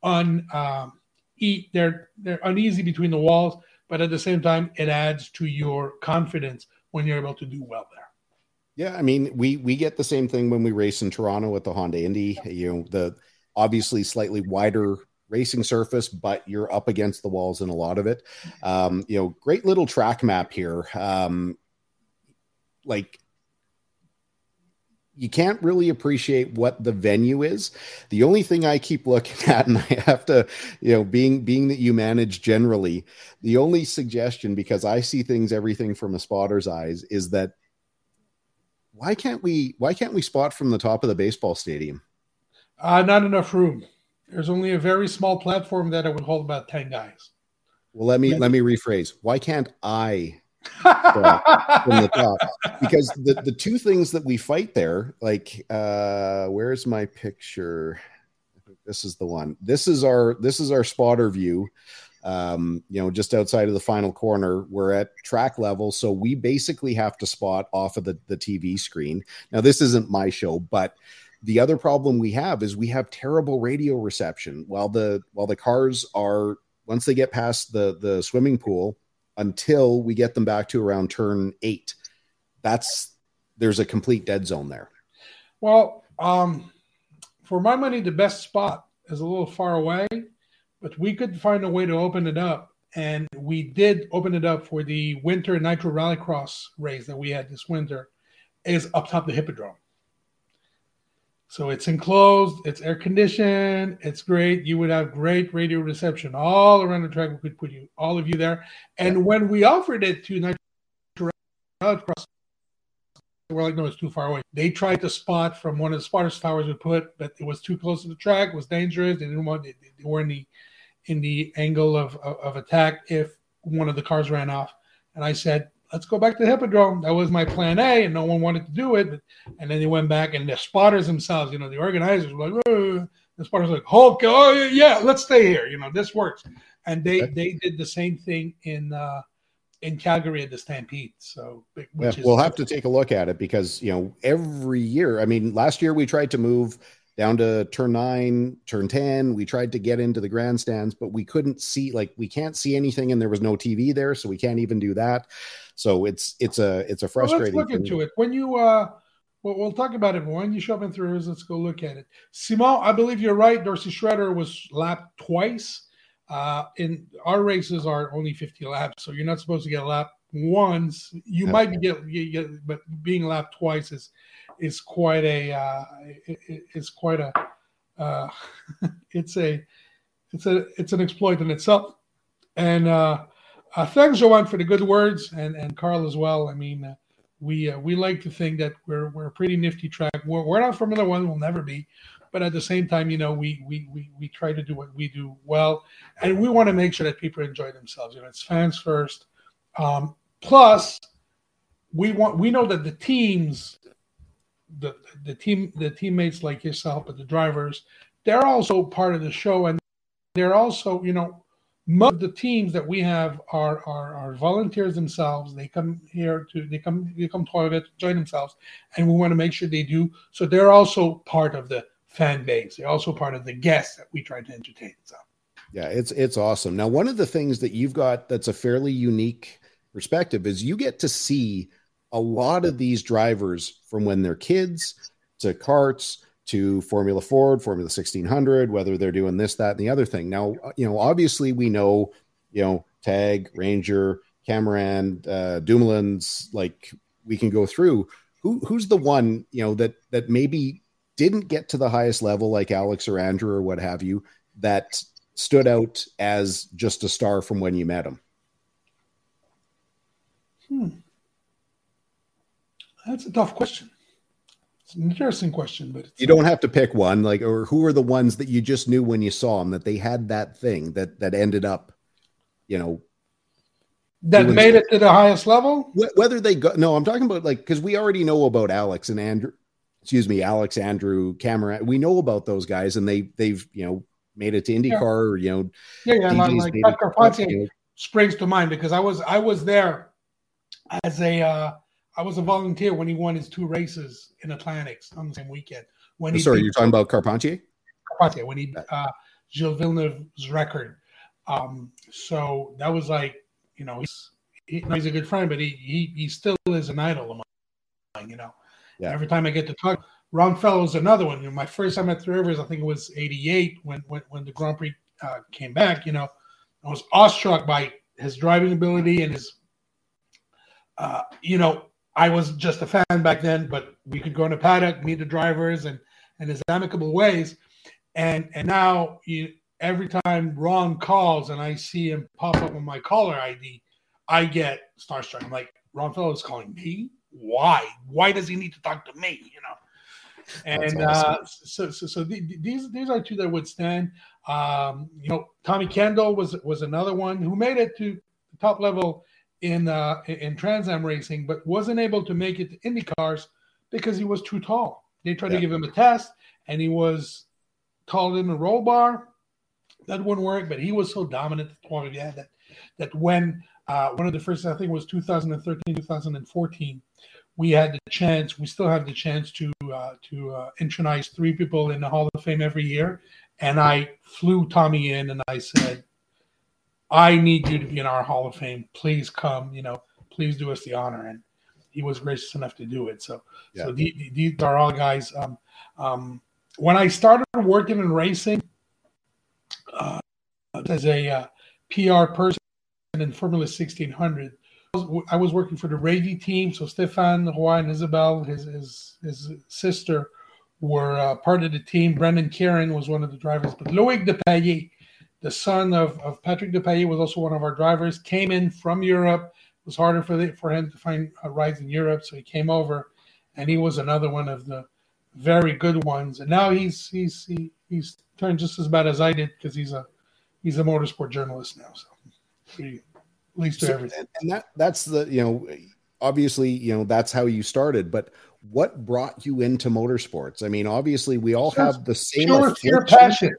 [SPEAKER 2] un um, eat they're they're uneasy between the walls, but at the same time, it adds to your confidence when you're able to do well there.
[SPEAKER 1] Yeah, I mean, we we get the same thing when we race in Toronto at the Honda Indy. You know, the obviously slightly wider racing surface, but you're up against the walls in a lot of it. Um, you know, great little track map here. Um, like you can't really appreciate what the venue is. The only thing I keep looking at, and I have to, you know, being being that you manage generally, the only suggestion because I see things everything from a spotter's eyes is that why can't we why can't we spot from the top of the baseball stadium?
[SPEAKER 2] Uh, not enough room. There's only a very small platform that I would hold about ten guys.
[SPEAKER 1] Well, let me let me rephrase. Why can't I from the top because the, the two things that we fight there like uh where's my picture this is the one this is our this is our spotter view um you know just outside of the final corner we're at track level so we basically have to spot off of the, the tv screen now this isn't my show but the other problem we have is we have terrible radio reception while the while the cars are once they get past the the swimming pool until we get them back to around turn eight. That's there's a complete dead zone there.
[SPEAKER 2] Well, um, for my money, the best spot is a little far away, but we could find a way to open it up. And we did open it up for the winter Nitro Rallycross race that we had this winter, is up top the Hippodrome. So it's enclosed, it's air conditioned, it's great. You would have great radio reception all around the track. We could put you all of you there. And yeah. when we offered it to Nitro we're like, no, it's too far away. They tried to spot from one of the spotters towers we put, but it was too close to the track. It was dangerous. They didn't want. They, they were in the in the angle of, of, of attack if one of the cars ran off. And I said, let's go back to the Hippodrome. That was my plan A, and no one wanted to do it. And then they went back, and the spotters themselves, you know, the organizers were like, oh. the spotters were like, Hulk, oh yeah, let's stay here. You know, this works. And they okay. they did the same thing in uh, in Calgary at the Stampede. So
[SPEAKER 1] yeah, we'll have to take a look at it because you know every year. I mean, last year we tried to move down to turn nine, turn 10. We tried to get into the grandstands, but we couldn't see, like, we can't see anything, and there was no TV there, so we can't even do that. So it's it's a it's a frustrating.
[SPEAKER 2] Well, let's look into it. When you uh well, we'll talk about it. When you show up in three let's go look at it. Simon, I believe you're right. Dorsey Schroeder was lapped twice. Uh, in our races are only 50 laps, so you're not supposed to get a lap once. You okay. might get, get, but being lapped twice is is quite a uh, is quite a uh, it's a it's a it's an exploit in itself. And uh, uh, thanks, Joanne, for the good words, and and Carl as well. I mean, uh, we uh, we like to think that we're we're a pretty nifty track. We're, we're not Formula One, we'll never be, but at the same time, you know, we we we we try to do what we do well, and we want to make sure that people enjoy themselves. You know, it's fans first. Um, plus, we want we know that the teams the the team the teammates like yourself, but the drivers, they're also part of the show, and they're also you know most of the teams that we have are, are are volunteers themselves. They come here to they come they come to it, join themselves, and we want to make sure they do. So they're also part of the fan base. They're also part of the guests that we try to entertain. So
[SPEAKER 1] yeah, it's it's awesome. Now, one of the things that you've got that's a fairly unique perspective is you get to see a lot of these drivers from when they're kids to karts to Formula Ford, Formula 1600, whether they're doing this, that, and the other thing. Now, you know, obviously we know, you know, Tag, Ranger, Cameron, uh, Dumoulin's, like we can go through. Who who's the one, you know, that that maybe didn't get to the highest level like Alex or Andrew or what have you, that stood out as just a star from when you met him?
[SPEAKER 2] Hmm. That's a tough question. An interesting question, but
[SPEAKER 1] you don't have to pick one. Like, or who are the ones that you just knew when you saw them that they had that thing that that ended up, you know,
[SPEAKER 2] that made it to the highest level.
[SPEAKER 1] Whether they go, no, I'm talking about like because we already know about Alex and Andrew. Excuse me, Alex, Andrew, Cameron. We know about those guys, and they they've you know made it to IndyCar. Yeah. Or, you know,
[SPEAKER 2] yeah, yeah, like, like Carpentier you springs to mind because I was I was there as a uh, I was a volunteer when he won his two races in Atlantics on the same weekend. When
[SPEAKER 1] he sorry, you're talking about Carpentier.
[SPEAKER 2] Carpentier when he uh, Gilles Villeneuve's record. Um, so that was like you know he's he, he's a good friend, but he he he still is an idol of mine. You know, yeah. every time I get to talk, Ron Fellows another one. You know, my first time at Three Rivers, I think it was '88 when when when the Grand Prix uh, came back. You know, I was awestruck by his driving ability and his. Uh, you know, I was just a fan back then, but we could go in a paddock, meet the drivers, and and his amicable ways. And and now you, every time Ron calls and I see him pop up on my caller ID, I get starstruck. I'm like, Ron Fellows calling me? Why? Why does he need to talk to me? You know. And awesome. uh, so, so, so these these are two that would stand. Um, you know, Tommy Kendall was was another one who made it to the top level in uh, in Trans Am racing, but wasn't able to make it to Indy cars because he was too tall. They tried yeah. to give him a test, and he was taller than a roll bar. That wouldn't work, but he was so dominant at yeah, that that when uh, one of the first, I think, was 2013, 2014 we had the chance, we still have the chance to uh, to uh, intronize three people in the Hall of Fame every year. And I flew Tommy in and I said, I need you to be in our Hall of Fame. Please come, you know, please do us the honor. And he was gracious enough to do it. So, yeah. so these, these are all guys. Um, um, when I started working in racing uh, as a uh, PR person in Formula 1600, I was working for the Rady team, so Stefan Roy and Isabel, his his his sister, were uh, part of the team. Brendan Kieran was one of the drivers, but Loic Depailler, the son of, of Patrick Depailler, was also one of our drivers. Came in from Europe. It was harder for the, for him to find uh, rides in Europe, so he came over, and he was another one of the very good ones. And now he's he's he, he's turned just as bad as I did because he's a he's a motorsport journalist now. So least to so, everything.
[SPEAKER 1] And that that's the you know obviously you know that's how you started, but what brought you into motorsports? I mean, obviously we all have the same
[SPEAKER 2] pure passion,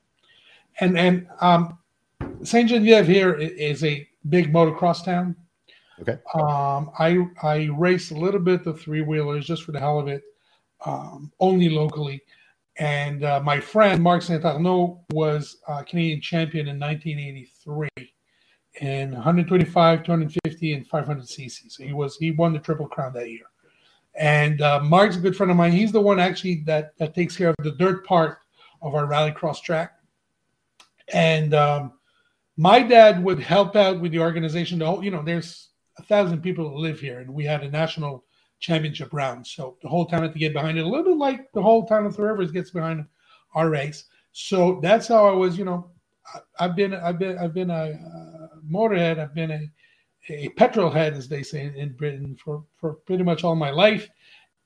[SPEAKER 2] and and um, Saint Genevieve here is a big motocross town.
[SPEAKER 1] Okay.
[SPEAKER 2] Um, I I race a little bit the three wheelers just for the hell of it, um, only locally. And uh, my friend Marc Saint Arnaud was uh, Canadian champion in 1983 in 125, 250, and 500 cc. So he was he won the triple crown that year. And uh, Mark's a good friend of mine. He's the one actually that that takes care of the dirt part of our rallycross track. And um, my dad would help out with the organization. The whole, you know, there's a thousand people that live here, and we had a national championship round. So the whole town had to get behind it, a little bit like the whole town of the Rivers gets behind our race. So that's how I was, you know, I've been I've been I've been a, a motorhead. I've been a a petrol head, as they say in Britain, for for pretty much all my life.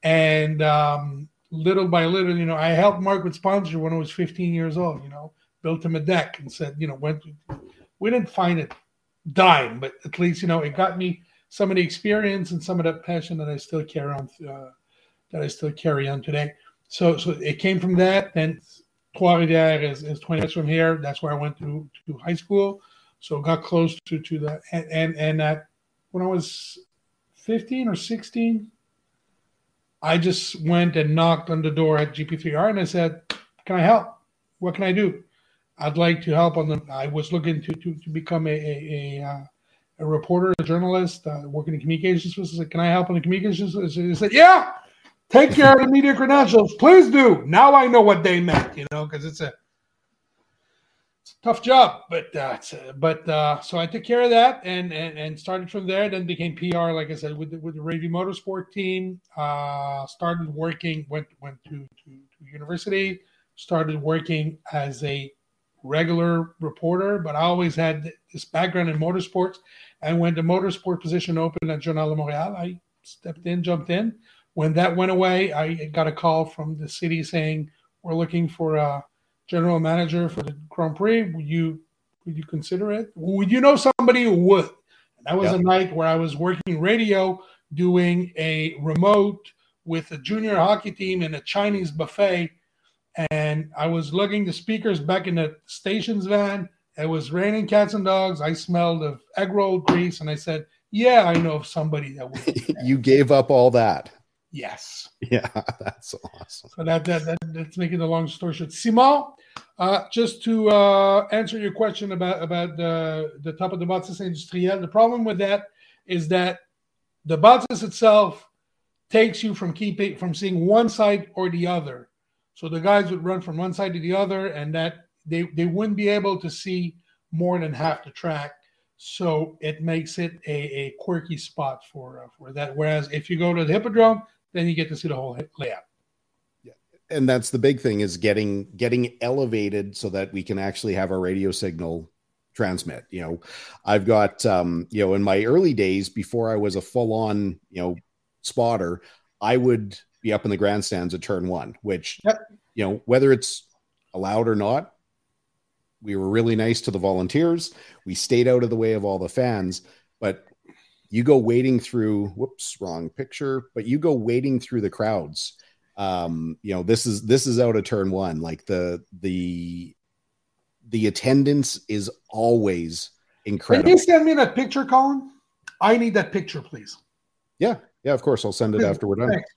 [SPEAKER 2] And um, little by little, you know, I helped Mark with sponsor when I was 15 years old. You know, built him a deck and said, you know, went. We didn't find it dime, but at least you know it got me some of the experience and some of that passion that I still carry on. Uh, that I still carry on today. So, so it came from that. Then Trois-Rivières is, is 20 minutes from here. That's where I went to, to high school. So got close to, to that. And, and, and that when I was 15 or 16, I just went and knocked on the door at GP3R and I said, can I help? What can I do? I'd like to help on the. I was looking to to, to become a a, a, uh, a reporter, a journalist, uh, working in communications. I said, "Can I help on the communications?" He said, "Yeah, take care of the media credentials, please do." Now I know what they meant, you know, because it's a tough job, but uh, but uh, so I took care of that and, and and started from there. Then became PR, like I said, with the, with the Revue Motorsport team. Uh, started working, went went to, to, to university, started working as a regular reporter, but I always had this background in motorsports. And when the motorsport position opened at Journal de Montréal, I stepped in, jumped in. When that went away, I got a call from the city saying we're looking for a general manager for the Grand Prix. Would you would you consider it? Would you know somebody who would? And that was a night where I was working radio, doing a remote with a junior hockey team in a Chinese buffet, and I was lugging the speakers back in the station's van. It was raining cats and dogs. I smelled of egg roll grease, and I said, "Yeah, I know of somebody that would."
[SPEAKER 1] you gave up all that.
[SPEAKER 2] Yes.
[SPEAKER 1] Yeah, that's awesome.
[SPEAKER 2] So that, that, that that's making the long story short. Simon, uh, just to uh, answer your question about about the the top of the bâtisse industrielle, the problem with that is that the bâtisse itself takes you from keeping from seeing one side or the other. So the guys would run from one side to the other, and that they they wouldn't be able to see more than half the track. So it makes it a, a quirky spot for uh, for that. Whereas if you go to the hippodrome, then you get to see the whole layout.
[SPEAKER 1] Yeah, and that's the big thing is getting getting elevated so that we can actually have our radio signal transmit. You know, I've got um, you know, in my early days before I was a full on you know spotter, I would be up in the grandstands at turn one, which yep. you know whether it's allowed or not. We were really nice to the volunteers. We stayed out of the way of all the fans, but you go wading through whoops wrong picture but you go wading through the crowds um you know this is this is out of turn one like the the the attendance is always incredible
[SPEAKER 2] can you send me that picture colin i need that picture please
[SPEAKER 1] yeah yeah of course i'll send it after we're done Thanks.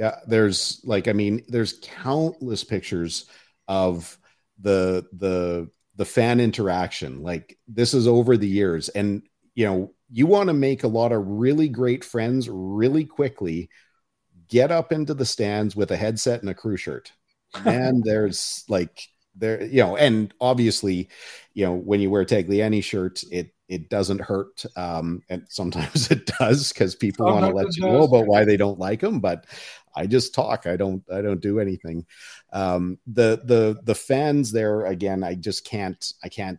[SPEAKER 1] Yeah there's like i mean there's countless pictures of the the the fan interaction like this is over the years and you know you want to make a lot of really great friends really quickly, get up into the stands with a headset and a crew shirt. And there's like there, you know, and obviously, you know, when you wear a Tagliani shirt, it it doesn't hurt. Um, and sometimes it does because people want to let you know about why they don't like them. But I just talk. I don't. I don't do anything. Um, the the the fans there again. I just can't. I can't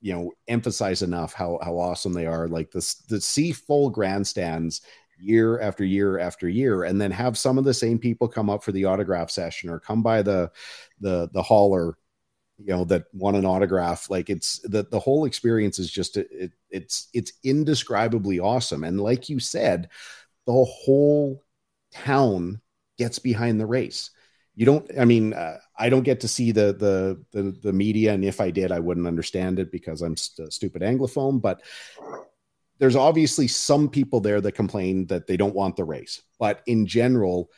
[SPEAKER 1] you know emphasize enough how how awesome they are like this the see full grandstands year after year after year and then have some of the same people come up for the autograph session or come by the the the hauler you know that want an autograph like it's the the whole experience is just it, it's it's indescribably awesome. And like you said the whole town gets behind the race. You don't i mean uh, i don't get to see the, the, the the media and if i did i wouldn't understand it because i'm st- stupid anglophone but there's obviously some people there that complain that they don't want the race. But in general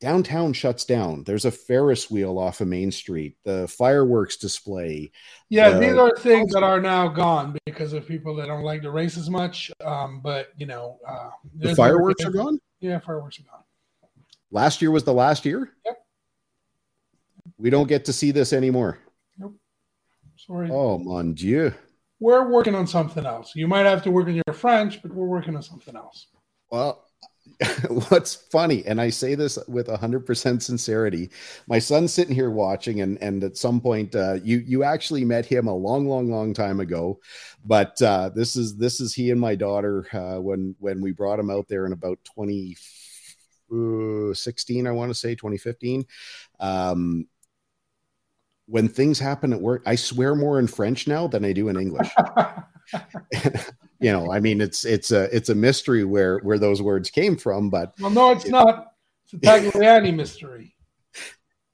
[SPEAKER 1] downtown shuts down there's a ferris wheel off of main street the fireworks display
[SPEAKER 2] yeah these are things that are now gone because of people that don't like the race as much um, but you know uh,
[SPEAKER 1] the fireworks are gone
[SPEAKER 2] yeah fireworks are gone
[SPEAKER 1] last year was the last year
[SPEAKER 2] yep
[SPEAKER 1] we don't get to see this anymore.
[SPEAKER 2] Nope. Sorry.
[SPEAKER 1] Oh mon dieu.
[SPEAKER 2] We're working on something else. You might have to work on your French, but we're working on something else.
[SPEAKER 1] Well, what's funny, and I say this with hundred percent sincerity, my son's sitting here watching, and and at some point, uh, you you actually met him a long, long, long time ago, but uh, this is this is he and my daughter uh, when when we brought him out there in about twenty. 16 i want to say 2015 um when things happen at work, I swear more in French now than I do in English. you know, I mean, it's it's a it's a mystery where where those words came from, but
[SPEAKER 2] well, no, it's it, not. It's a Tagliani mystery.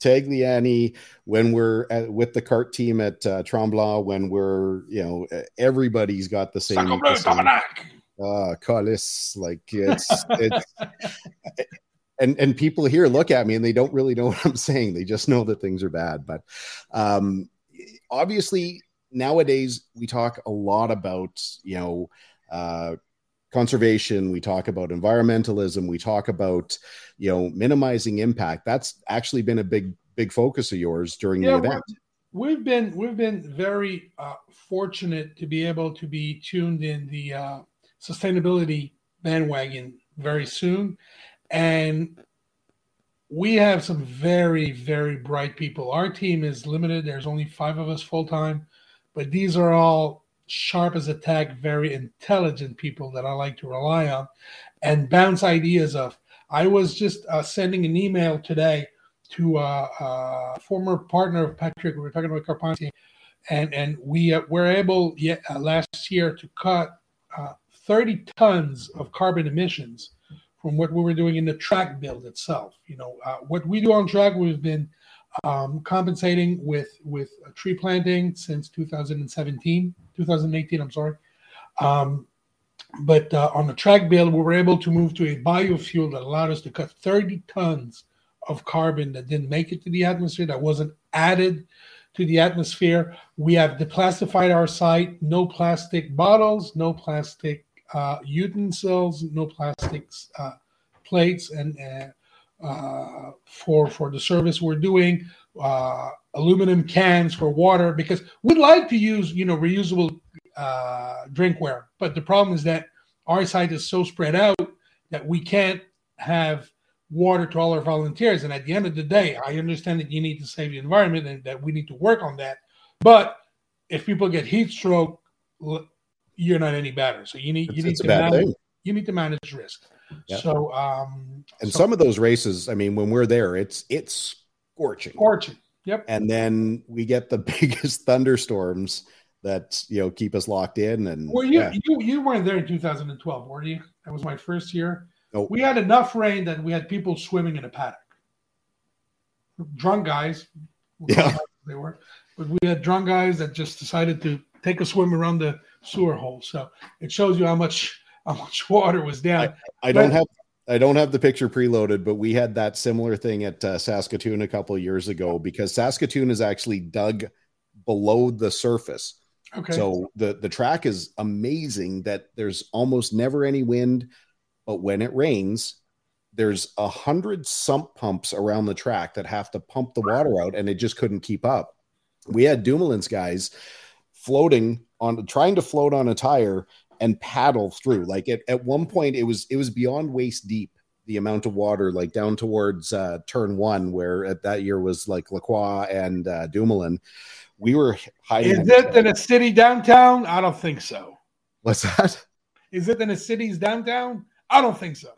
[SPEAKER 1] Tagliani, when we're at, with the cart team at uh, Tremblant, when we're you know everybody's got the same. Uh, Collis, like it's it's and and people here look at me and they don't really know what I'm saying. They just know that things are bad. But um, obviously, nowadays we talk a lot about you know uh, conservation. We talk about environmentalism. We talk about you know minimizing impact. That's actually been a big big focus of yours during yeah, the event.
[SPEAKER 2] We've been we've been very uh, fortunate to be able to be tuned in the uh, sustainability bandwagon very soon and we have some very, very bright people. Our team is limited. There's only five of us full time, but these are all sharp as a tack, very intelligent people that I like to rely on and bounce ideas of. I was just uh, sending an email today to uh, a former partner of Patrick. We were talking about Carpentier, and and we uh, were able yet, uh, last year to cut uh, 30 tons of carbon emissions from what we were doing in the track build itself. You know, uh, what we do on track, we've been um, compensating with with tree planting since 2017, 2018. I'm sorry. Um, but uh, on the track build, we were able to move to a biofuel that allowed us to cut 30 tons of carbon that didn't make it to the atmosphere, that wasn't added to the atmosphere. We have deplastified our site, no plastic bottles, no plastic uh, utensils, no plastics uh, plates, and uh, uh, for for the service we're doing, uh, aluminum cans for water because we'd like to use you know reusable drinkware, but the problem is that our site is so spread out that we can't have water to all our volunteers. And at the end of the day, I understand that you need to save the environment and that we need to work on that. But if people get heat stroke, you're not any better. So you need it's, you need to manage, thing. you need to manage risk. Yeah. So um
[SPEAKER 1] and
[SPEAKER 2] so,
[SPEAKER 1] some of those races, I mean, when we're there, it's it's scorching.
[SPEAKER 2] Scorching. Yep.
[SPEAKER 1] And then we get the biggest thunderstorms that you know keep us locked in. And
[SPEAKER 2] well, you yeah. you you weren't there in 2012, were you? That was my first year. Nope. We had enough rain that we had people swimming in a paddock. Drunk guys.
[SPEAKER 1] Yeah.
[SPEAKER 2] They were, but we had drunk guys that just decided to take a swim around the sewer hole. So it shows you how much how much water was down.
[SPEAKER 1] I, I don't have I don't have the picture preloaded, but we had that similar thing at uh, Saskatoon a couple of years ago because Saskatoon is actually dug below the surface. Okay. So the the track is amazing that there's almost never any wind, but when it rains, there's a hundred sump pumps around the track that have to pump the water out, and it just couldn't keep up. We had Dumoulin's guys floating on trying to float on a tire and paddle through. Like at, at one point, it was it was beyond waist deep the amount of water, like down towards uh, turn one, where at that year was like Lacroix and uh, Dumoulin. We were hiding.
[SPEAKER 2] Is it in a city downtown? I don't think so.
[SPEAKER 1] What's that?
[SPEAKER 2] Is it in a city's downtown? I don't think so.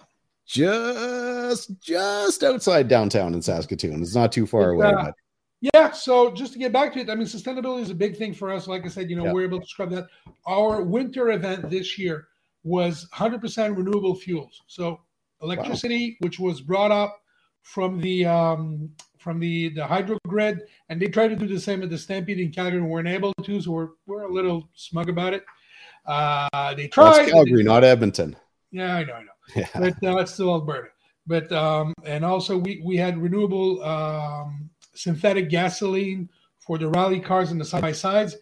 [SPEAKER 1] Just just outside downtown in Saskatoon. It's not too far away. Uh, but
[SPEAKER 2] yeah, so just to get back to it, I mean, sustainability is a big thing for us. Like I said, you know, yeah. we're able to scrub that. Our winter event this year was 100% renewable fuels. So electricity, wow. which was brought up from the um, from the the hydro grid, and they tried to do the same at the Stampede in Calgary, and weren't able to. So we're we're a little smug about it. Uh, they tried.
[SPEAKER 1] That's Calgary, not Edmonton.
[SPEAKER 2] Yeah, I know, I know. Yeah. But uh, it's still Alberta. But um, and also we we had renewable um, synthetic gasoline for the rally cars and the side by sides.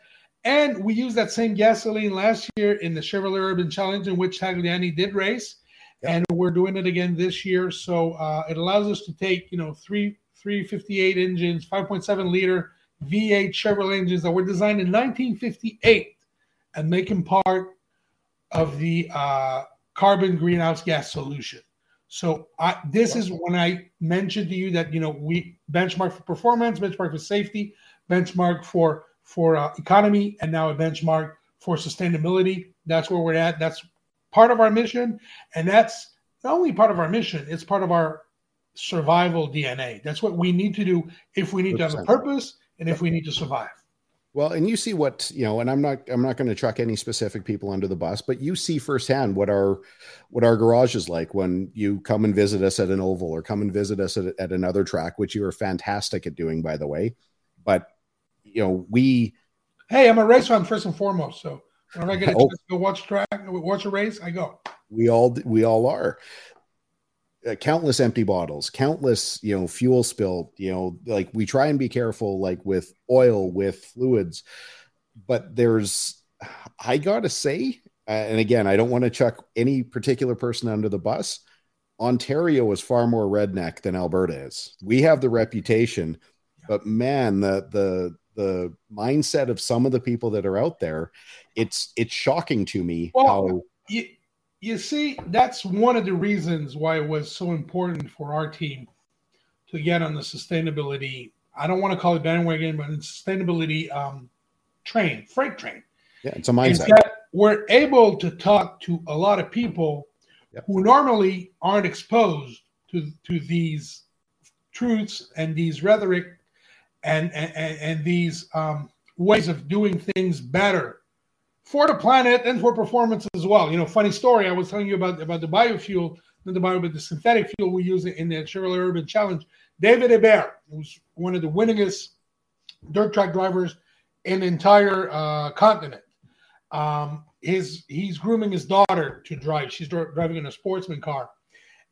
[SPEAKER 2] And we used that same gasoline last year in the Chevrolet Urban Challenge, in which Tagliani did race. Yep. And we're doing it again this year. So uh, it allows us to take, you know, three 358 engines, 5.7 liter V8 Chevrolet engines that were designed in 1958 and make them part of the uh, carbon greenhouse gas solution. So I, this is when I mentioned to you that you know we benchmark for performance, benchmark for safety, benchmark for for uh, economy, and now a benchmark for sustainability. That's where we're at. That's part of our mission, and that's not only part of our mission; it's part of our survival DNA. That's what we need to do if we need 100%. to have a purpose and if we need to survive.
[SPEAKER 1] Well, and you see what you know, and I'm not I'm not going to truck any specific people under the bus, but you see firsthand what our what our garage is like when you come and visit us at an oval or come and visit us at, at another track, which you are fantastic at doing, by the way. But you know, we
[SPEAKER 2] hey, I'm a race fan first and foremost, so when I get a oh. chance to go watch track, watch a race, I go.
[SPEAKER 1] We all we all are. Uh, countless empty bottles, countless, you know, fuel spill, you know, like we try and be careful, like with oil, with fluids, but there's, I gotta say, uh, and again, I don't want to chuck any particular person under the bus. Ontario is far more redneck than Alberta is. We have the reputation, but man, the the the mindset of some of the people that are out there, it's it's shocking to me
[SPEAKER 2] well,
[SPEAKER 1] how
[SPEAKER 2] you, you see, that's one of the reasons why it was so important for our team to get on the sustainability. I don't want to call it bandwagon, but sustainability um, train, freight train.
[SPEAKER 1] Yeah, it's a mindset.
[SPEAKER 2] we're able to talk to a lot of people yep. who normally aren't exposed to to these truths and these rhetoric and and, and these um, ways of doing things better for the planet and for performance as well. You know, funny story. I was telling you about about the biofuel, not the bio, but the synthetic fuel we use in the Chevrolet Urban Challenge. David Hebert, who's one of the winningest dirt track drivers in the entire uh, continent. Um, his he's grooming his daughter to drive. She's driving in a sportsman car,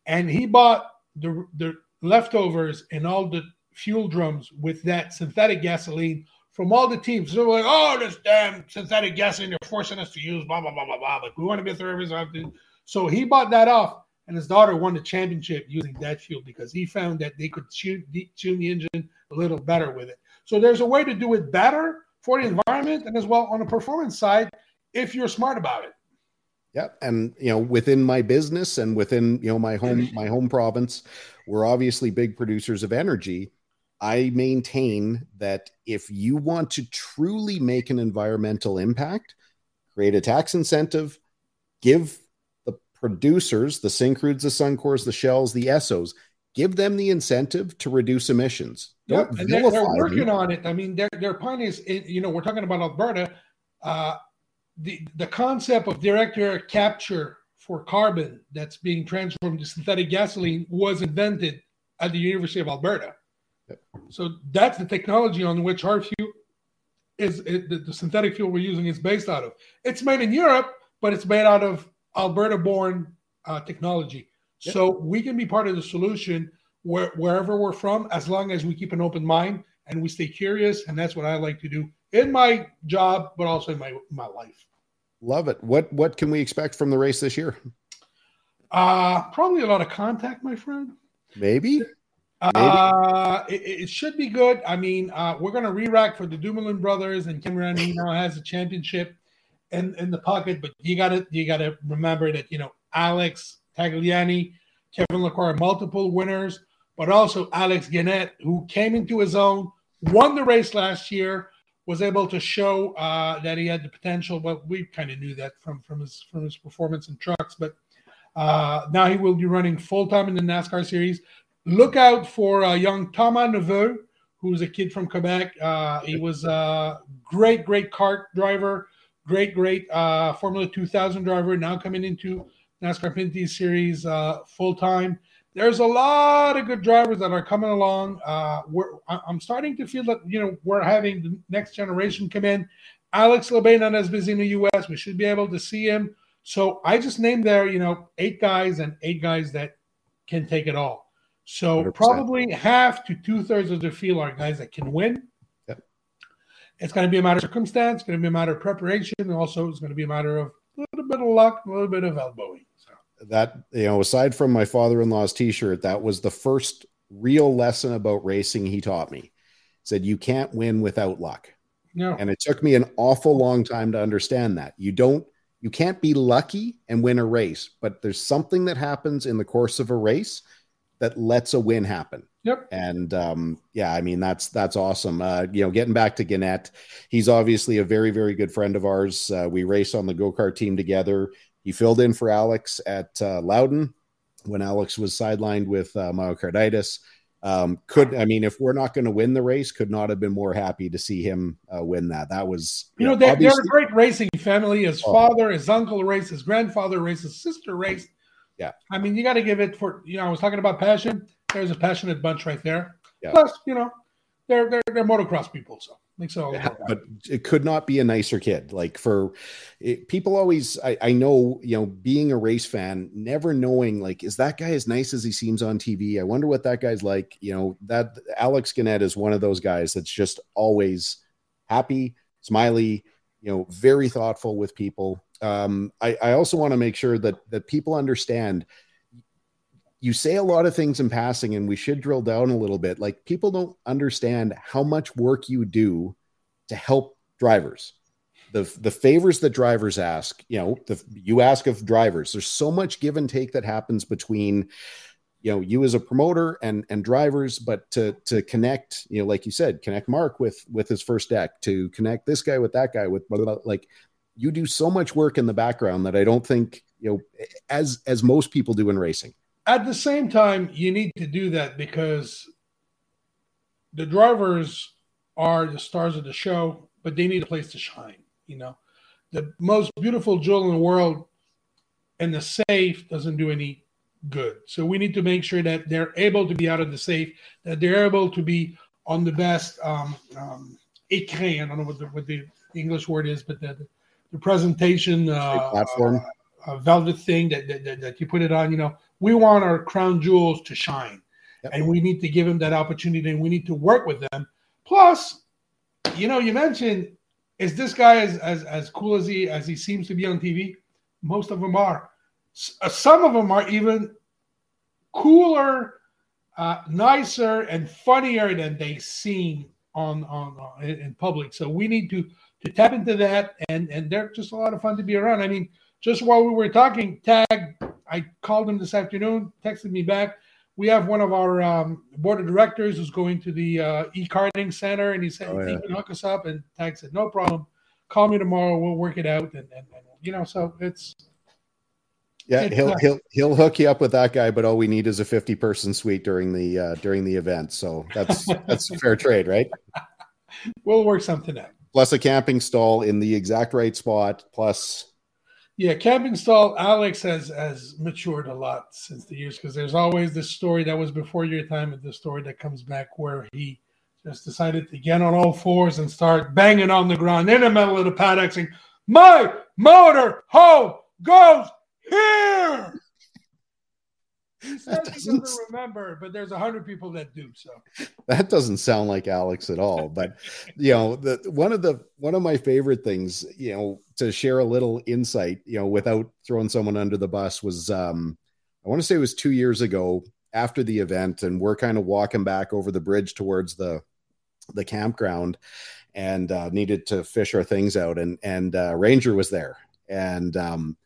[SPEAKER 2] and he bought the the leftovers and all the fuel drums with that synthetic gasoline from all the teams. So like, oh, this damn synthetic gasoline they're forcing us to use, blah, blah, blah, blah, blah. But we want to be through everything. So he bought that off, and his daughter won the championship using that fuel because he found that they could tune, tune the engine a little better with it. So there's a way to do it better for the environment and as well on the performance side if you're smart about it.
[SPEAKER 1] Yeah, and you know, within my business and within you know my home my home province, we're obviously big producers of energy I maintain that if you want to truly make an environmental impact, create a tax incentive, give the producers, the Syncrudes, the Suncors, the Shells, the Essos, give them the incentive to reduce emissions.
[SPEAKER 2] Don't yep, they're, they're, working on it. I mean, their their point is, you know, we're talking about Alberta. Uh, the the concept of direct air capture for carbon that's being transformed to synthetic gasoline was invented at the University of Alberta. So that's the technology on which our fuel is it, the, the, synthetic fuel we're using is based out of. It's made in Europe, but it's made out of Alberta-born uh, technology. Yep. So we can be part of the solution where, wherever we're from, as long as we keep an open mind and we stay curious. And that's what I like to do in my job, but also in my my life.
[SPEAKER 1] Love it. What what can we expect from the race this year?
[SPEAKER 2] Uh probably a lot of contact, my friend.
[SPEAKER 1] Maybe.
[SPEAKER 2] Uh, it, it, should be good. I mean, uh, we're going to re-rack for the Dumoulin brothers, and Cameron now has a championship in, in the pocket. But you got to you got to remember that you know Alex Tagliani, Kevin LaCroix, multiple winners, but also Alex Guenette, who came into his own, won the race last year, was able to show uh, that he had the potential. Well, we kind of knew that from from his from his performance in trucks, but uh, now he will be running full time in the NASCAR series look out for uh, young Thomas Neveu, who's a kid from Quebec. Uh, he was a great, great kart driver, great, great uh, Formula 2000 driver, now coming into NASCAR Pinty Series uh, full time. There's a lot of good drivers that are coming along. Uh, I'm starting to feel that you know we're having the next generation come in. Alex Labbé not as busy in the U.S. We should be able to see him. So I just named there, you know, eight guys and eight guys that can take it all. So 100%. probably half to two thirds of the field are guys that can win. Yep. It's going to be a matter of circumstance. It's going to be a matter of preparation, and also it's going to be a matter of a little bit of luck, a little bit of elbowing. So.
[SPEAKER 1] That you know, aside from my father-in-law's T-shirt, that was the first real lesson about racing he taught me. He said you can't win without luck. No. And it took me an awful long time to understand that. You don't you can't be lucky and win a race, but there's something that happens in the course of a race that lets a win happen.
[SPEAKER 2] Yep.
[SPEAKER 1] And um, yeah, I mean that's that's awesome. Uh, you know, getting back to Guenette, he's obviously a very very good friend of ours. Uh, we race on the go kart team together. He filled in for Alex at uh, Loudon when Alex was sidelined with uh, myocarditis. Um, could I mean if we're not going to win the race, could not have been more happy to see him uh, win that. That was
[SPEAKER 2] you, you know, know they, are a great racing family. His oh. father, his uncle raced, his grandfather raced, his sister raced
[SPEAKER 1] yeah.
[SPEAKER 2] I mean, you got to give it for, you know, I was talking about passion. There's a passionate bunch right there.
[SPEAKER 1] Yeah.
[SPEAKER 2] Plus, you know, they're, they're, they're motocross people. So makes think so.
[SPEAKER 1] Yeah, but it could not be a nicer kid. Like for it, people always, I, I know, you know, being a race fan, never knowing like, is that guy as nice as he seems on TV? I wonder what that guy's like. You know, that Alex Guenette is one of those guys that's just always happy, smiley, you know, very thoughtful with people. Um, I, I also want to make sure that that people understand you say a lot of things in passing and we should drill down a little bit. Like people don't understand how much work you do to help drivers. The the favors that drivers ask you know the, you ask of drivers. There's so much give and take that happens between you know you as a promoter and and drivers but to to connect you know like you said connect mark with with his first deck to connect this guy with that guy with blah, blah, blah, like you do so much work in the background that i don't think you know as as most people do in racing
[SPEAKER 2] at the same time, you need to do that because the drivers are the stars of the show, but they need a place to shine. You know, the most beautiful jewel in the world and the safe doesn't do any good. So we need to make sure that they're able to be out of the safe, that they're able to be on the best um, um, écran. I don't know what the, what the English word is, but the, the presentation uh,
[SPEAKER 1] platform.
[SPEAKER 2] Uh, velvet thing that, that, that you put it on, you know, we want our crown jewels to shine. Yep. and we need to give them that opportunity and we need to work with them. Plus you know you mentioned is this guy as, as, as cool as he as he seems to be on tv most of them are. Uh, some of them are even cooler uh, nicer and funnier than they seem on on, on in public. So we need to to tap into that and and they're just a lot of fun to be around i mean just while we were talking tag I called him this afternoon, texted me back. We have one of our um, board of directors who's going to the uh, e-karting center, and he said, oh, yeah. "He can hook us up." And Tag said, "No problem. Call me tomorrow. We'll work it out." And, and, and you know, so it's
[SPEAKER 1] yeah, it's, he'll uh, he'll he'll hook you up with that guy, but all we need is a fifty person suite during the uh, during the event. So that's that's a fair trade, right?
[SPEAKER 2] We'll work something out.
[SPEAKER 1] Plus a camping stall in the exact right spot. Plus
[SPEAKER 2] yeah, camping stall. Alex has has matured a lot since the years because there's always this story that was before your time, and the story that comes back where he just decided to get on all fours and start banging on the ground in the middle of the paddock, saying, "My motor home goes here." He doesn't remember, but there's a hundred people that do. So
[SPEAKER 1] that doesn't sound like Alex at all. But you know, the one of the one of my favorite things, you know, to share a little insight, you know, without throwing someone under the bus was um I want to say it was two years ago after the event, and we're kind of walking back over the bridge towards the the campground and uh, needed to fish our things out and and uh, Ranger was there and um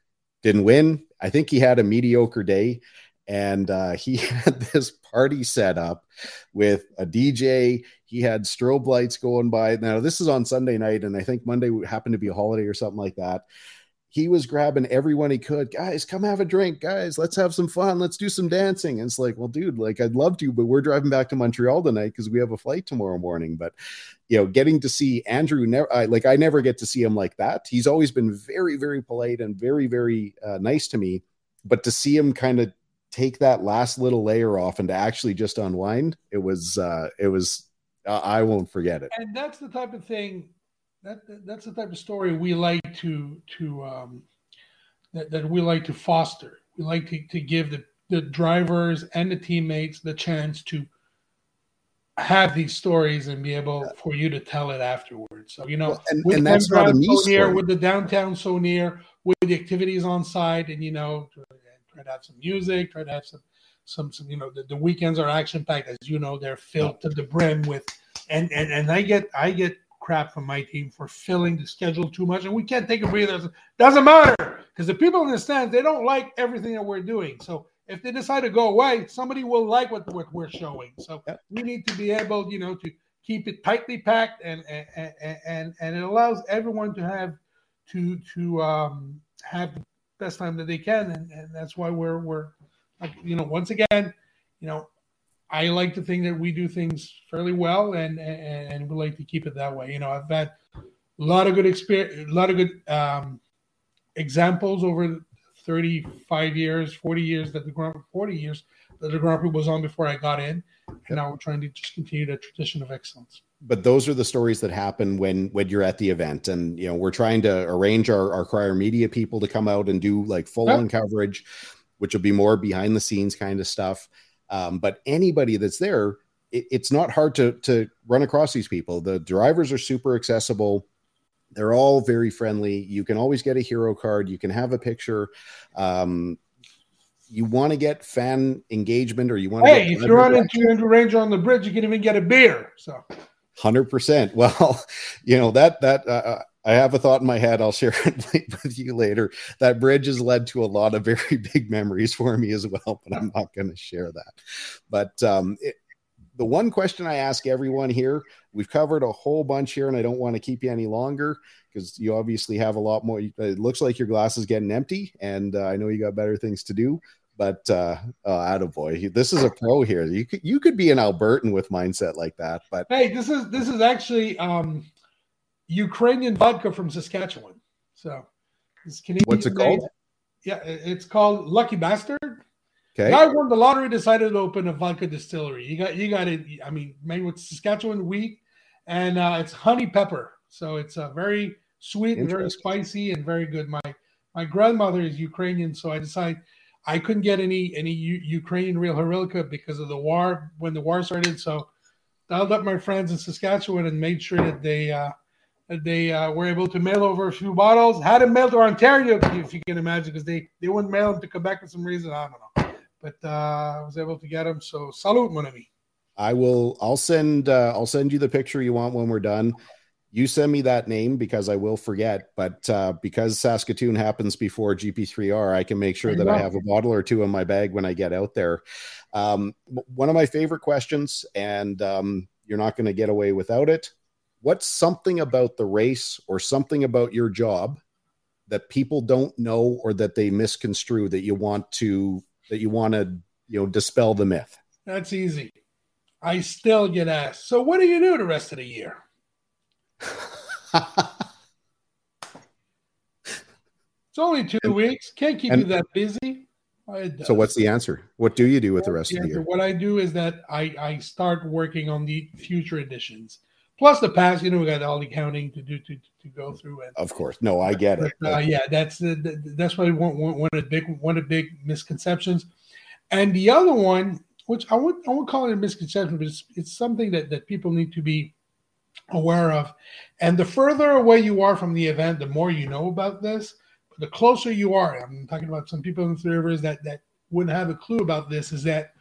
[SPEAKER 1] didn't win. I think he had a mediocre day and uh, he had this party set up with a DJ. He had strobe lights going by. Now this is on Sunday night, and I think Monday happened to be a holiday or something like that. He was grabbing everyone he could. Guys, come have a drink. Guys, let's have some fun. Let's do some dancing. And it's like, well, dude, like I'd love to, but we're driving back to Montreal tonight because we have a flight tomorrow morning. But you know, getting to see Andrew, never I, like I never get to see him like that. He's always been very, very polite and very, very uh, nice to me. But to see him kind of take that last little layer off and to actually just unwind, it was uh it was uh, I won't forget it.
[SPEAKER 2] And that's the type of thing that that's the type of story we like to to um that, that we like to foster. We like to, to give the, the drivers and the teammates the chance to have these stories and be able for you to tell it afterwards. So you know, well,
[SPEAKER 1] and, with and that's not a
[SPEAKER 2] so near, with the downtown so near, with the activities on site, and you know, try to have some music, try to have some some, some you know the, the weekends are action packed as you know they're filled to the brim with and and and I get I get crap from my team for filling the schedule too much and we can't take a breather. Doesn't matter because the people in the stands they don't like everything that we're doing. So if they decide to go away somebody will like what, what we're showing. So we need to be able you know to keep it tightly packed and and and, and it allows everyone to have to to um have best time that they can, and, and that's why we're we're you know once again, you know, I like to think that we do things fairly well, and and, and we like to keep it that way. You know, I've had a lot of good experience, a lot of good um, examples over 35 years, 40 years that the Grand 40 years that the Grand Prix was on before I got in. And now we're trying to just continue that tradition of excellence.
[SPEAKER 1] But those are the stories that happen when when you're at the event, and you know we're trying to arrange our our crier media people to come out and do like full on coverage, which will be more behind the scenes kind of stuff. Um, but anybody that's there, it, it's not hard to to run across these people. The drivers are super accessible they're all very friendly. You can always get a hero card. You can have a picture. Um, you want to get fan engagement, or you want
[SPEAKER 2] hey, to. Hey, if you run into Andrew Ranger on the bridge, you can even get a beer. So.
[SPEAKER 1] Hundred percent. Well, you know that that uh, uh I have a thought in my head. I'll share it with you later. That bridge has led to a lot of very big memories for me as well, but I'm not going to share that. But um, it, the one question I ask everyone here, we've covered a whole bunch here, and I don't want to keep you any longer because you obviously have a lot more. It looks like your glass is getting empty, and uh, I know you got better things to do. But uh, oh, attaboy, this is a pro here. You could you could be an Albertan with mindset like that. But
[SPEAKER 2] hey, this is this is actually um, Ukrainian vodka from Saskatchewan. So
[SPEAKER 1] it's Canadian. What's it called?
[SPEAKER 2] Yeah, it's called Lucky Bastard.
[SPEAKER 1] Okay.
[SPEAKER 2] Guy won the lottery, decided to open a vodka distillery. You got you got it. I mean, made with Saskatchewan wheat, and uh, it's honey pepper. So it's a uh, very sweet and very spicy and very good. My my grandmother is Ukrainian, so I decided I couldn't get any any U- Ukrainian real Horilka because of the war when the war started. So dialed up my friends in Saskatchewan and made sure that they uh, that they uh, were able to mail over a few bottles. Had them mailed to Ontario, if you can imagine, because they they wouldn't mail them to Quebec for some reason. I don't know but uh, I was able to get him. So salute, mon ami.
[SPEAKER 1] I will. I'll send. Uh, I'll send you the picture you want when we're done. You send me that name because I will forget. But uh, because Saskatoon happens before GP3R, I can make sure that I have a bottle or two in my bag when I get out there. Um, one of my favorite questions, and um, you're not going to get away without it. What's something about the race or something about your job that people don't know or that they misconstrue that you want to that you want to you know dispel the myth?
[SPEAKER 2] That's easy. I still get asked. So what do you do the rest of the year? it's only two and, weeks. Can't keep and, you that busy.
[SPEAKER 1] So what's the answer? What do you do with the rest the of the year?
[SPEAKER 2] What I do is that I, I start working on the future editions. Plus the past, you know, we got all the counting to do to, to go through. And,
[SPEAKER 1] of course, no, I get it.
[SPEAKER 2] Uh, yeah, that's uh, that's why one, one, one of the big one of the big misconceptions, and the other one, which I would I would call it a misconception, but it's, it's something that that people need to be aware of. And the further away you are from the event, the more you know about this. But the closer you are, I'm talking about some people in the rivers that that wouldn't have a clue about this. Is that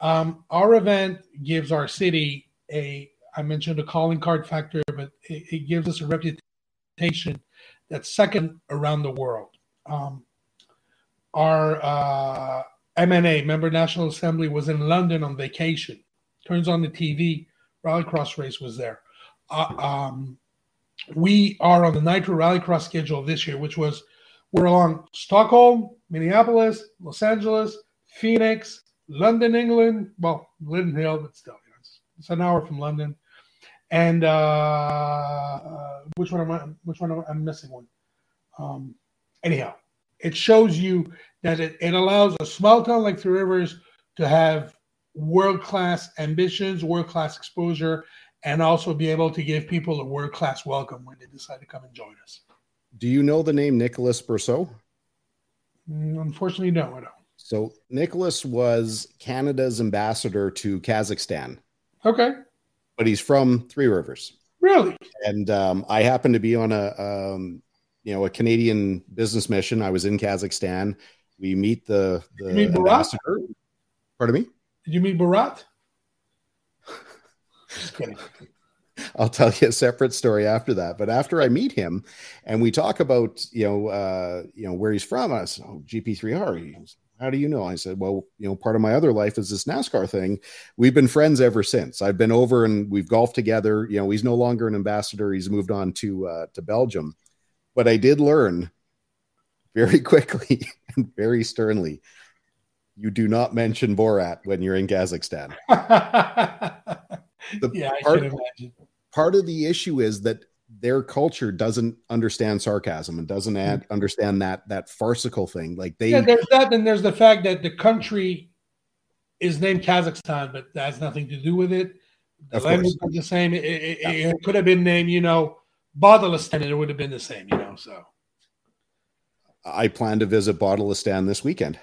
[SPEAKER 2] um, our event gives our city a I mentioned a calling card factor, but it, it gives us a reputation that's second around the world. Um, our uh, MNA, Member National Assembly, was in London on vacation. Turns on the TV, Rallycross race was there. Uh, um, we are on the Nitro Rallycross schedule this year, which was we're along Stockholm, Minneapolis, Los Angeles, Phoenix, London, England. Well, Lydden Hill, but still, it's, an hour from London and uh, which one am I? Which one am I, am missing one? Um, anyhow, it shows you that it, it allows a small town like Three Rivers to have world class ambitions, world class exposure, and also be able to give people a world class welcome when they decide to come and join us.
[SPEAKER 1] Do you know the name Nicholas Brousseau?
[SPEAKER 2] Mm, unfortunately, no, I don't.
[SPEAKER 1] So Nicholas was Canada's ambassador to Kazakhstan.
[SPEAKER 2] Okay
[SPEAKER 1] but he's from Three Rivers.
[SPEAKER 2] Really?
[SPEAKER 1] And um, I happened to be on a um, you know a Canadian business mission. I was in Kazakhstan. We meet the the ambassador. Pardon me.
[SPEAKER 2] Did you meet Borat? Just kidding.
[SPEAKER 1] I'll tell you a separate story after that. But after I meet him, and we talk about you know uh, you know where he's from, I said, "Oh, GP3R." He's how do you know? I said, well, you know, part of my other life is this NASCAR thing. We've been friends ever since. I've been over and we've golfed together. You know, he's no longer an ambassador. He's moved on to uh, to Belgium. But I did learn very quickly and very sternly. You do not mention Borat when you're in Kazakhstan.
[SPEAKER 2] yeah, part, I can imagine.
[SPEAKER 1] Part of the issue is that their culture doesn't understand sarcasm and doesn't mm. add, understand that that farcical thing. Like they,
[SPEAKER 2] yeah, there's that, and there's the fact that the country is named Kazakhstan, but that has nothing to do with it. The
[SPEAKER 1] Of
[SPEAKER 2] language
[SPEAKER 1] course.
[SPEAKER 2] is the same. It, it, it could have been named, you know, Badalastan, and it would have been the same, you know. So
[SPEAKER 1] I plan to visit Bottleistan this weekend.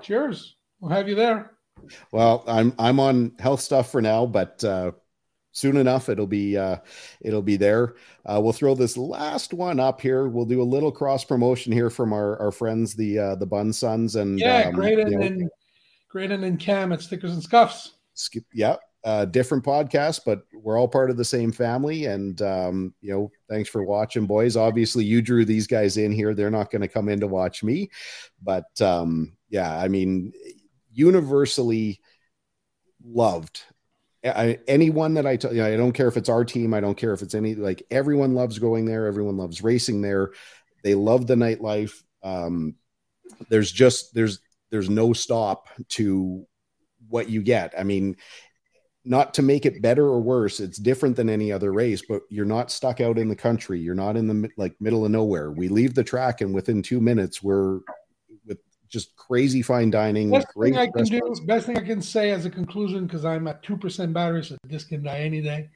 [SPEAKER 2] cheers. We'll have you there.
[SPEAKER 1] Well, I'm I'm on health stuff for now, but uh, soon enough it'll be uh, it'll be there. Uh, we'll throw this last one up here. We'll do a little cross promotion here from our, our friends, the uh, the Bun Sons, and
[SPEAKER 2] Yeah,
[SPEAKER 1] um,
[SPEAKER 2] great
[SPEAKER 1] you
[SPEAKER 2] and,
[SPEAKER 1] know,
[SPEAKER 2] and and, and Cam at Stickers and Scuffs.
[SPEAKER 1] skip, yeah, uh, different podcast, but we're all part of the same family. And um, you know, thanks for watching, boys. Obviously, you drew these guys in here. They're not going to come in to watch me, but um, yeah, I mean, universally loved. I, anyone that I tell you, I don't care if it's our team. I don't care if it's any like everyone loves going there. Everyone loves racing there. They love the nightlife. Um, there's just there's there's no stop to what you get. I mean, not to make it better or worse, it's different than any other race, but you're not stuck out in the country. You're not in the like middle of nowhere. We leave the track, and within two minutes, we're just crazy fine dining.
[SPEAKER 2] Best
[SPEAKER 1] great
[SPEAKER 2] thing I can do, best thing I can say as a conclusion, because I'm at two percent battery, so this can die any day.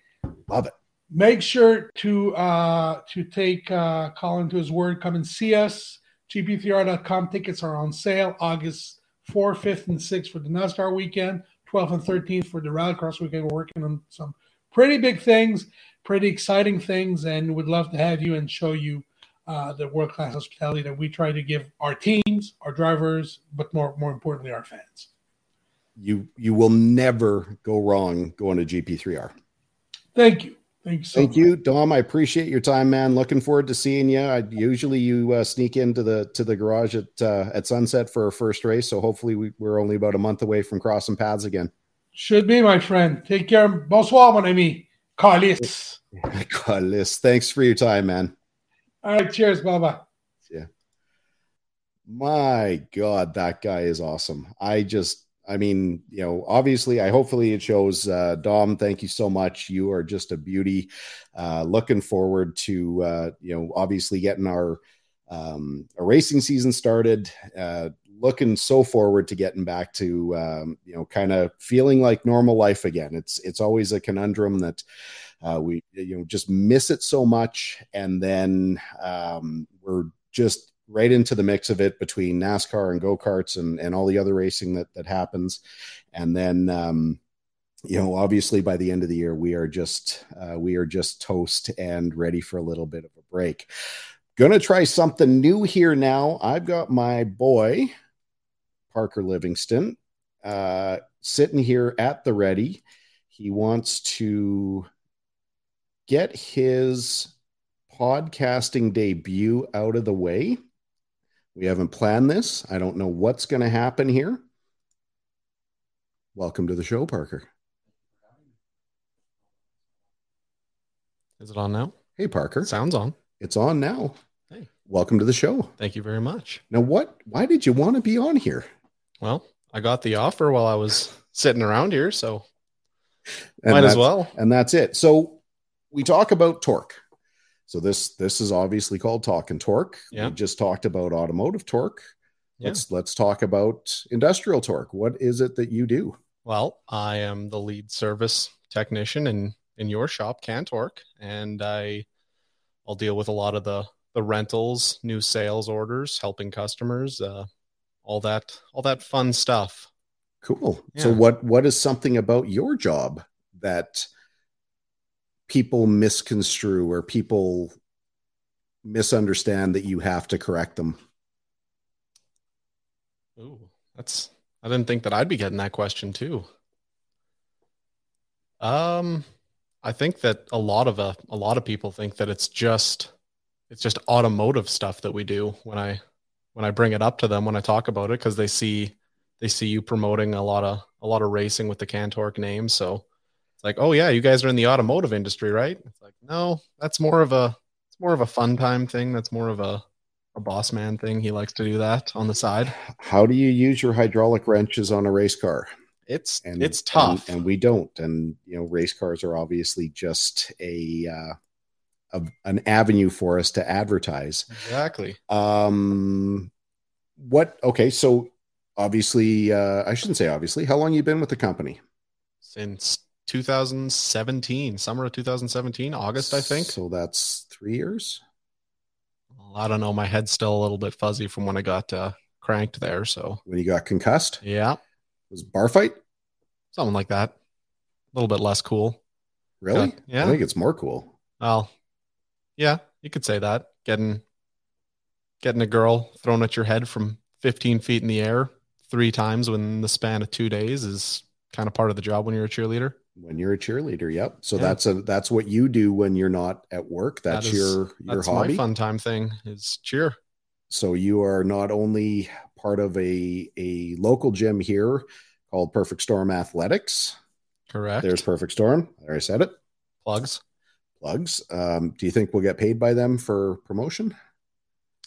[SPEAKER 1] Love it.
[SPEAKER 2] Make sure to uh to take uh Colin to his word. Come and see us. GP3R.com tickets are on sale August 4th, 5th, and 6th for the NASCAR weekend, 12th and 13th for the Rallycross weekend. We're working on some pretty big things, pretty exciting things, and would love to have you and show you uh, the world class hospitality that we try to give our teams, our drivers, but more more importantly, our fans.
[SPEAKER 1] You you will never go wrong going to GP3R.
[SPEAKER 2] Thank you. Thank you so
[SPEAKER 1] Thank
[SPEAKER 2] much.
[SPEAKER 1] you, Dom. I appreciate your time, man. Looking forward to seeing you. I, usually you uh, sneak into the to the garage at uh, at sunset for our first race, so hopefully we, we're only about a month away from crossing paths again.
[SPEAKER 2] Should be, my friend. Take care. Bonsoir, mon ami. Carlis.
[SPEAKER 1] Liz, thanks for your time, man.
[SPEAKER 2] All right. Cheers. Bye. Yeah.
[SPEAKER 1] My God, that guy is awesome. I just, I mean, you know, obviously, I hopefully it shows. Uh, Dom, thank you so much. You are just a beauty. Uh, looking forward to, uh, you know, obviously getting our um, our racing season started. Uh, looking so forward to getting back to, um, you know, kind of feeling like normal life again. It's it's always a conundrum that uh, we, you know, just miss it so much, and then um, we're just right into the mix of it between NASCAR and go karts and and all the other racing that that happens, and then um, you know obviously by the end of the year we are just uh, we are just toast and ready for a little bit of a break. Gonna try something new here now. I've got my boy Parker Livingston uh, sitting here at the ready. He wants to get his podcasting debut out of the way. We haven't planned this. I don't know what's going to happen here. Welcome to the show, Parker.
[SPEAKER 3] Is it on now?
[SPEAKER 1] Hey, Parker.
[SPEAKER 3] Sounds on.
[SPEAKER 1] It's on now.
[SPEAKER 3] Hey.
[SPEAKER 1] Welcome to the show.
[SPEAKER 3] Thank you very much.
[SPEAKER 1] Now, what? Why did you want to be on here?
[SPEAKER 3] Well, I got the offer while I was sitting around here, so
[SPEAKER 1] And
[SPEAKER 3] might as well.
[SPEAKER 1] And that's it. So we talk about torque. So this this is obviously called Talkin Torque.
[SPEAKER 3] Yeah.
[SPEAKER 1] We just talked about automotive torque.
[SPEAKER 3] Yeah.
[SPEAKER 1] Let's let's talk about industrial torque. What is it that you do?
[SPEAKER 3] Well, I am the lead service technician in in your shop, Cantork, and I I'll deal with a lot of the the rentals, new sales orders, helping customers, uh, all that all that fun stuff.
[SPEAKER 1] Cool. So what what is something about your job that people misconstrue or people misunderstand that you have to correct them?
[SPEAKER 3] Ooh, that's I didn't think that I'd be getting that question too. Um, I think that a lot of a, a lot of people think that it's just it's just automotive stuff that we do when I when I bring it up to them when I talk about it because they see they see you promoting a lot of a lot of racing with the Cantork name, so it's like, oh yeah, you guys are in the automotive industry, right? It's like, no, that's more of a it's more of a fun time thing. That's more of a a boss man thing. He likes to do that on the side.
[SPEAKER 1] How do you use your hydraulic wrenches on a race car?
[SPEAKER 3] It's
[SPEAKER 1] and
[SPEAKER 3] it's tough.
[SPEAKER 1] and, and we don't and you know race cars are obviously just a, uh, a an avenue for us to advertise
[SPEAKER 3] exactly.
[SPEAKER 1] um what okay so obviously, uh, I shouldn't say obviously. How long you been with the company?
[SPEAKER 3] Since 2017, summer of 2017, August, I think.
[SPEAKER 1] So that's three years.
[SPEAKER 3] Well, I don't know. My head's still a little bit fuzzy from when I got uh, cranked there. So
[SPEAKER 1] When you got concussed,
[SPEAKER 3] yeah,
[SPEAKER 1] it was bar fight.
[SPEAKER 3] something like that. A little bit less cool.
[SPEAKER 1] Really?
[SPEAKER 3] Yeah.
[SPEAKER 1] I think it's more cool.
[SPEAKER 3] Well, yeah, you could say that. Getting getting a girl thrown at your head from 15 feet in the air three times within the span of two days is kind of part of the job when you're a cheerleader.
[SPEAKER 1] When you're a cheerleader, yep. So
[SPEAKER 3] Yeah.
[SPEAKER 1] that's a that's what you do when you're not at work.
[SPEAKER 3] That
[SPEAKER 1] That's your your
[SPEAKER 3] That's
[SPEAKER 1] hobby.
[SPEAKER 3] my fun time thing is cheer.
[SPEAKER 1] So you are not only part of a a local gym here called Perfect Storm Athletics.
[SPEAKER 3] Correct.
[SPEAKER 1] There's Perfect Storm. There I said it.
[SPEAKER 3] plugs.
[SPEAKER 1] Plugs. Um, do you think we'll get paid by them for promotion?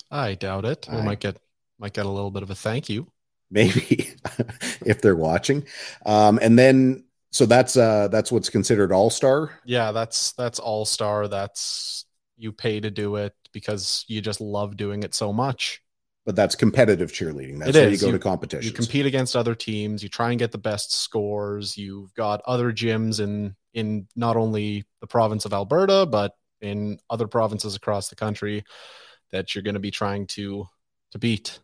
[SPEAKER 3] I doubt it. We might get might get a little bit of a thank you.
[SPEAKER 1] Maybe if they're watching. Um, and then so that's uh that's what's considered all star.
[SPEAKER 3] Yeah, that's that's all star. That's you pay to do it because you just love doing it so much.
[SPEAKER 1] But that's competitive cheerleading. That's
[SPEAKER 3] It
[SPEAKER 1] where
[SPEAKER 3] is.
[SPEAKER 1] you go
[SPEAKER 3] You-
[SPEAKER 1] to competitions.
[SPEAKER 3] You compete against other teams. You try and get the best scores. You've got other gyms in in not only the province of Alberta but in other provinces across the country that you're going to be trying to to beat.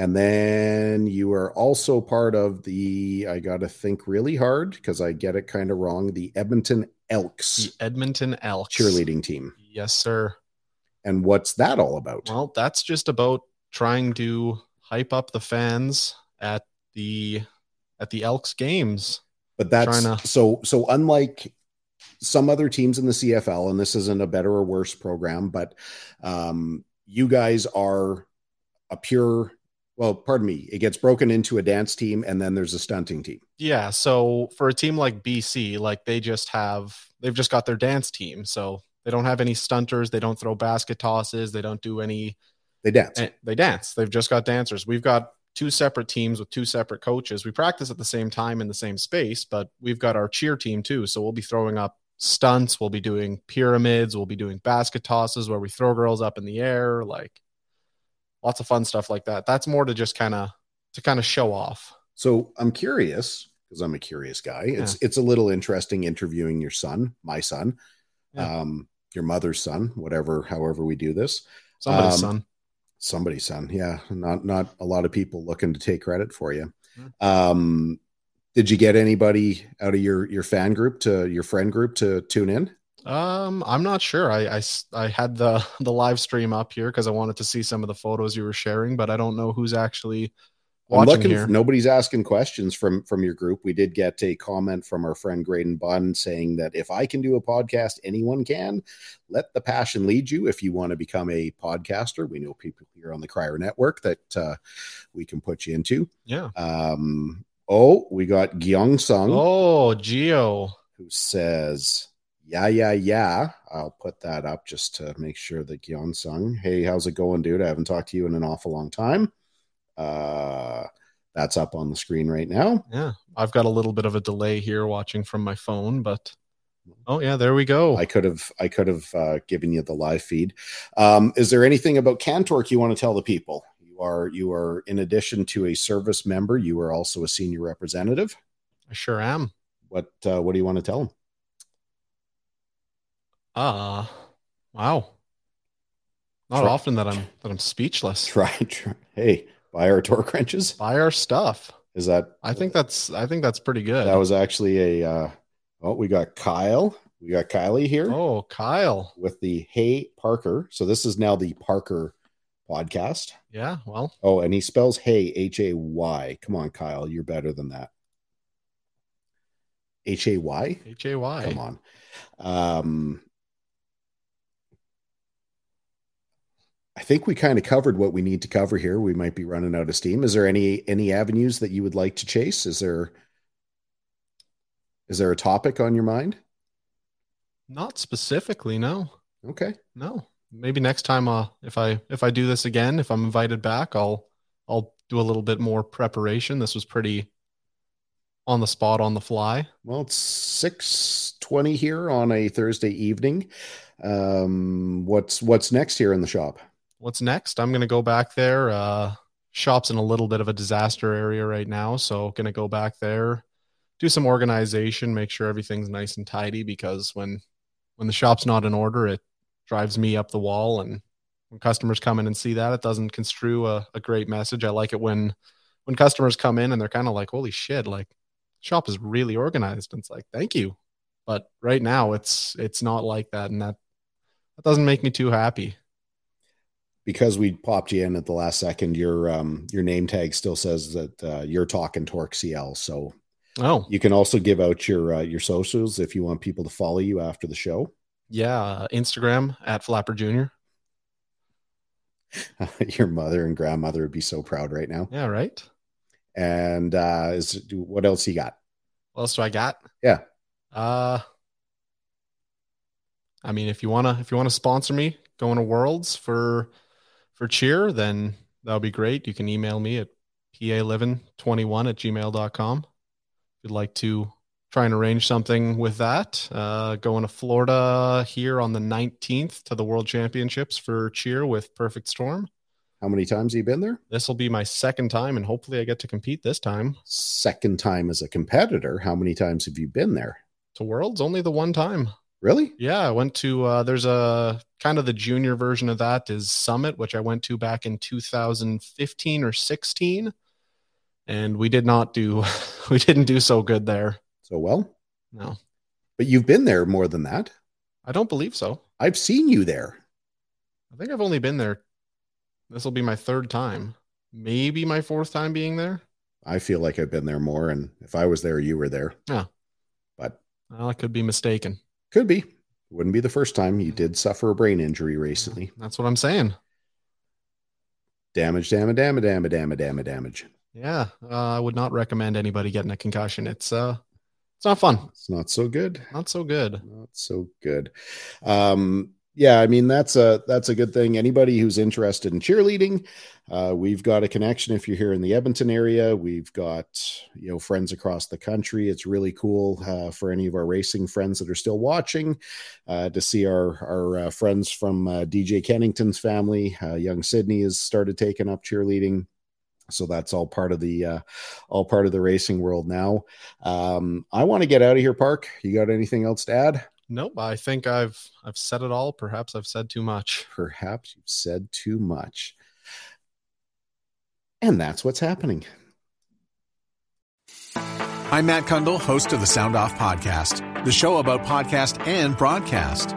[SPEAKER 1] And then you are also part of the, I got to think really hard because I get it kind of wrong, the Edmonton Elks
[SPEAKER 3] The Edmonton Elks
[SPEAKER 1] cheerleading team.
[SPEAKER 3] Yes, sir.
[SPEAKER 1] And what's that all about?
[SPEAKER 3] Well, that's just about trying to hype up the fans at the at the Elks games.
[SPEAKER 1] but that's
[SPEAKER 3] to-
[SPEAKER 1] so, so unlike some other teams in the CFL, and this isn't a better or worse program, but um, you guys are a pure, well, pardon me, it gets broken into a dance team and then there's a stunting team.
[SPEAKER 3] Yeah, so for a team like BC, like they just have they've just got their dance team. So they don't have any stunters, they don't throw basket tosses, they don't do any
[SPEAKER 1] They dance.
[SPEAKER 3] eh, they dance. They've just got dancers. We've got two separate teams with two separate coaches. We practice at the same time in the same space, but we've got our cheer team too. So we'll be throwing up stunts, we'll be doing pyramids, we'll be doing basket tosses where we throw girls up in the air, like lots of fun stuff like that. That's more to just kind of to kind of show off.
[SPEAKER 1] So I'm curious because I'm a curious guy. It's it's a little interesting interviewing your son, my son,
[SPEAKER 3] Yeah.
[SPEAKER 1] um, your mother's son, whatever, however we do this.
[SPEAKER 3] Somebody's
[SPEAKER 1] Um,
[SPEAKER 3] son.
[SPEAKER 1] Somebody's son, yeah. Not not a lot of people looking to take credit for you.
[SPEAKER 3] Hmm.
[SPEAKER 1] Um, did you get anybody out of your your fan group to your friend group to tune in?
[SPEAKER 3] Um, I'm not sure. I, I, I had the the live stream up here because I wanted to see some of the photos you were sharing, but I don't know who's actually
[SPEAKER 1] I'm
[SPEAKER 3] watching
[SPEAKER 1] looking.
[SPEAKER 3] here.
[SPEAKER 1] nobody's asking questions from from your group. We did get a comment from our friend Graydon Bunn saying that if I can do a podcast, anyone can. Let the passion lead you. If you want to become a podcaster, we know people here on the Crier Network that uh, we can put you into.
[SPEAKER 3] Yeah.
[SPEAKER 1] Um, oh, we got Gyeong Sung
[SPEAKER 3] Oh, Geo.
[SPEAKER 1] who says, "Yeah, yeah, yeah." I'll put that up just to make sure that Gyeong Sung. Hey, how's it going, dude? I haven't talked to you in an awful long time. Uh, that's up on the screen right now.
[SPEAKER 3] Yeah. I've got a little bit of a delay here watching from my phone, but oh yeah, there we go.
[SPEAKER 1] I could have I could have uh, given you the live feed. Um, is there anything about Cantork you want to tell the people? You are you are in addition to a service member, you are also a senior representative.
[SPEAKER 3] I sure am.
[SPEAKER 1] What uh, what do you want to tell them?
[SPEAKER 3] Ah, wow. Not
[SPEAKER 1] Try-
[SPEAKER 3] often that I'm that I'm speechless.
[SPEAKER 1] Try, try hey, buy our torque wrenches.
[SPEAKER 3] Buy our stuff.
[SPEAKER 1] Is that
[SPEAKER 3] I think that's I think that's pretty good.
[SPEAKER 1] that was actually a uh, oh we got Kyle, we got Kylie here
[SPEAKER 3] oh, Kyle.
[SPEAKER 1] with the Hey Parker. So this is now the Parker podcast.
[SPEAKER 3] Yeah. Well,
[SPEAKER 1] Oh, and he spells Hey H A Y. Come on, Kyle, you're better than that. H A Y.
[SPEAKER 3] H A Y.
[SPEAKER 1] Come on. Um, I think we kind of covered what we need to cover here. We might be running out of steam. Is there any any avenues that you would like to chase? Is there is there a topic on your mind?
[SPEAKER 3] Not specifically, no.
[SPEAKER 1] Okay.
[SPEAKER 3] No. Maybe next time uh if I if I do this again, if I'm invited back, I'll I'll do a little bit more preparation. This was pretty on the spot on the fly.
[SPEAKER 1] Well, it's six twenty here on a Thursday evening. Um, what's what's next here in the shop?
[SPEAKER 3] What's next? I'm going to go back there uh shop's in a little bit of a disaster area right now, so gonna go back there, do some organization, make sure everything's nice and tidy because when when the shop's not in order, it drives me up the wall and when customers come in and see that it doesn't construe a, a great message. I like it when when customers come in and they're kind of like, holy shit, like shop is really organized. And it's like, thank you. But right now it's it's not like that. And that that doesn't make me too happy
[SPEAKER 1] because we popped you in at the last second, your um your name tag still says that uh, you're Talkin Torque CL. So
[SPEAKER 3] oh,
[SPEAKER 1] you can also give out your uh, your socials if you want people to follow you after the show.
[SPEAKER 3] Yeah, uh, Instagram at Flapper Junior.
[SPEAKER 1] your mother and grandmother would be so proud right now.
[SPEAKER 3] Yeah, right.
[SPEAKER 1] And uh is what else you got?
[SPEAKER 3] What else do I got?
[SPEAKER 1] Yeah.
[SPEAKER 3] Uh I mean, if you wanna if you wanna sponsor me going to Worlds for for cheer, then that would be great. You can email me at pa1121 at gmail.com. If you'd like to try and arrange something with that, uh, going to Florida here on the 19th to the World Championships for cheer with Perfect Storm.
[SPEAKER 1] How many times have you been there?
[SPEAKER 3] This will be my second time, and hopefully I get to compete this time.
[SPEAKER 1] Second time as a competitor. How many times have you been there?
[SPEAKER 3] To Worlds, only the one time.
[SPEAKER 1] Really?
[SPEAKER 3] Yeah, I went to uh there's a kind of the junior version of that is Summit, which I went to back in 2015 or 16. And we did not do we didn't do so good there.
[SPEAKER 1] So well?
[SPEAKER 3] No.
[SPEAKER 1] But you've been there more than that.
[SPEAKER 3] I don't believe so.
[SPEAKER 1] I've seen you there.
[SPEAKER 3] I think I've only been there this will be my third time. Maybe my fourth time being there.
[SPEAKER 1] I feel like I've been there more and if I was there you were there.
[SPEAKER 3] Yeah.
[SPEAKER 1] But
[SPEAKER 3] well, I could be mistaken.
[SPEAKER 1] Could be. Wouldn't be the first time. You did suffer a brain injury recently.
[SPEAKER 3] That's what I'm saying.
[SPEAKER 1] Damage, damage, damage, damage, damage, damage, damage.
[SPEAKER 3] Yeah, uh, I would not recommend anybody getting a concussion. It's uh, it's not fun.
[SPEAKER 1] It's not so good.
[SPEAKER 3] Not so good.
[SPEAKER 1] Not so good. Um, yeah, I mean that's a that's a good thing. Anybody who's interested in cheerleading, uh, we've got a connection. If you're here in the Edmonton area, we've got you know friends across the country. It's really cool uh, for any of our racing friends that are still watching uh, to see our our uh, friends from uh, DJ Kennington's family. Uh, young Sydney has started taking up cheerleading so that's all part of the uh, all part of the racing world now um, i want to get out of here park you got anything else to add
[SPEAKER 3] Nope, I think I've I've said it all. Perhaps I've said too much.
[SPEAKER 1] Perhaps you've said too much. And that's what's happening.
[SPEAKER 4] I'm Matt Cundill, host of the Sound Off Podcast, the show about podcast and broadcast.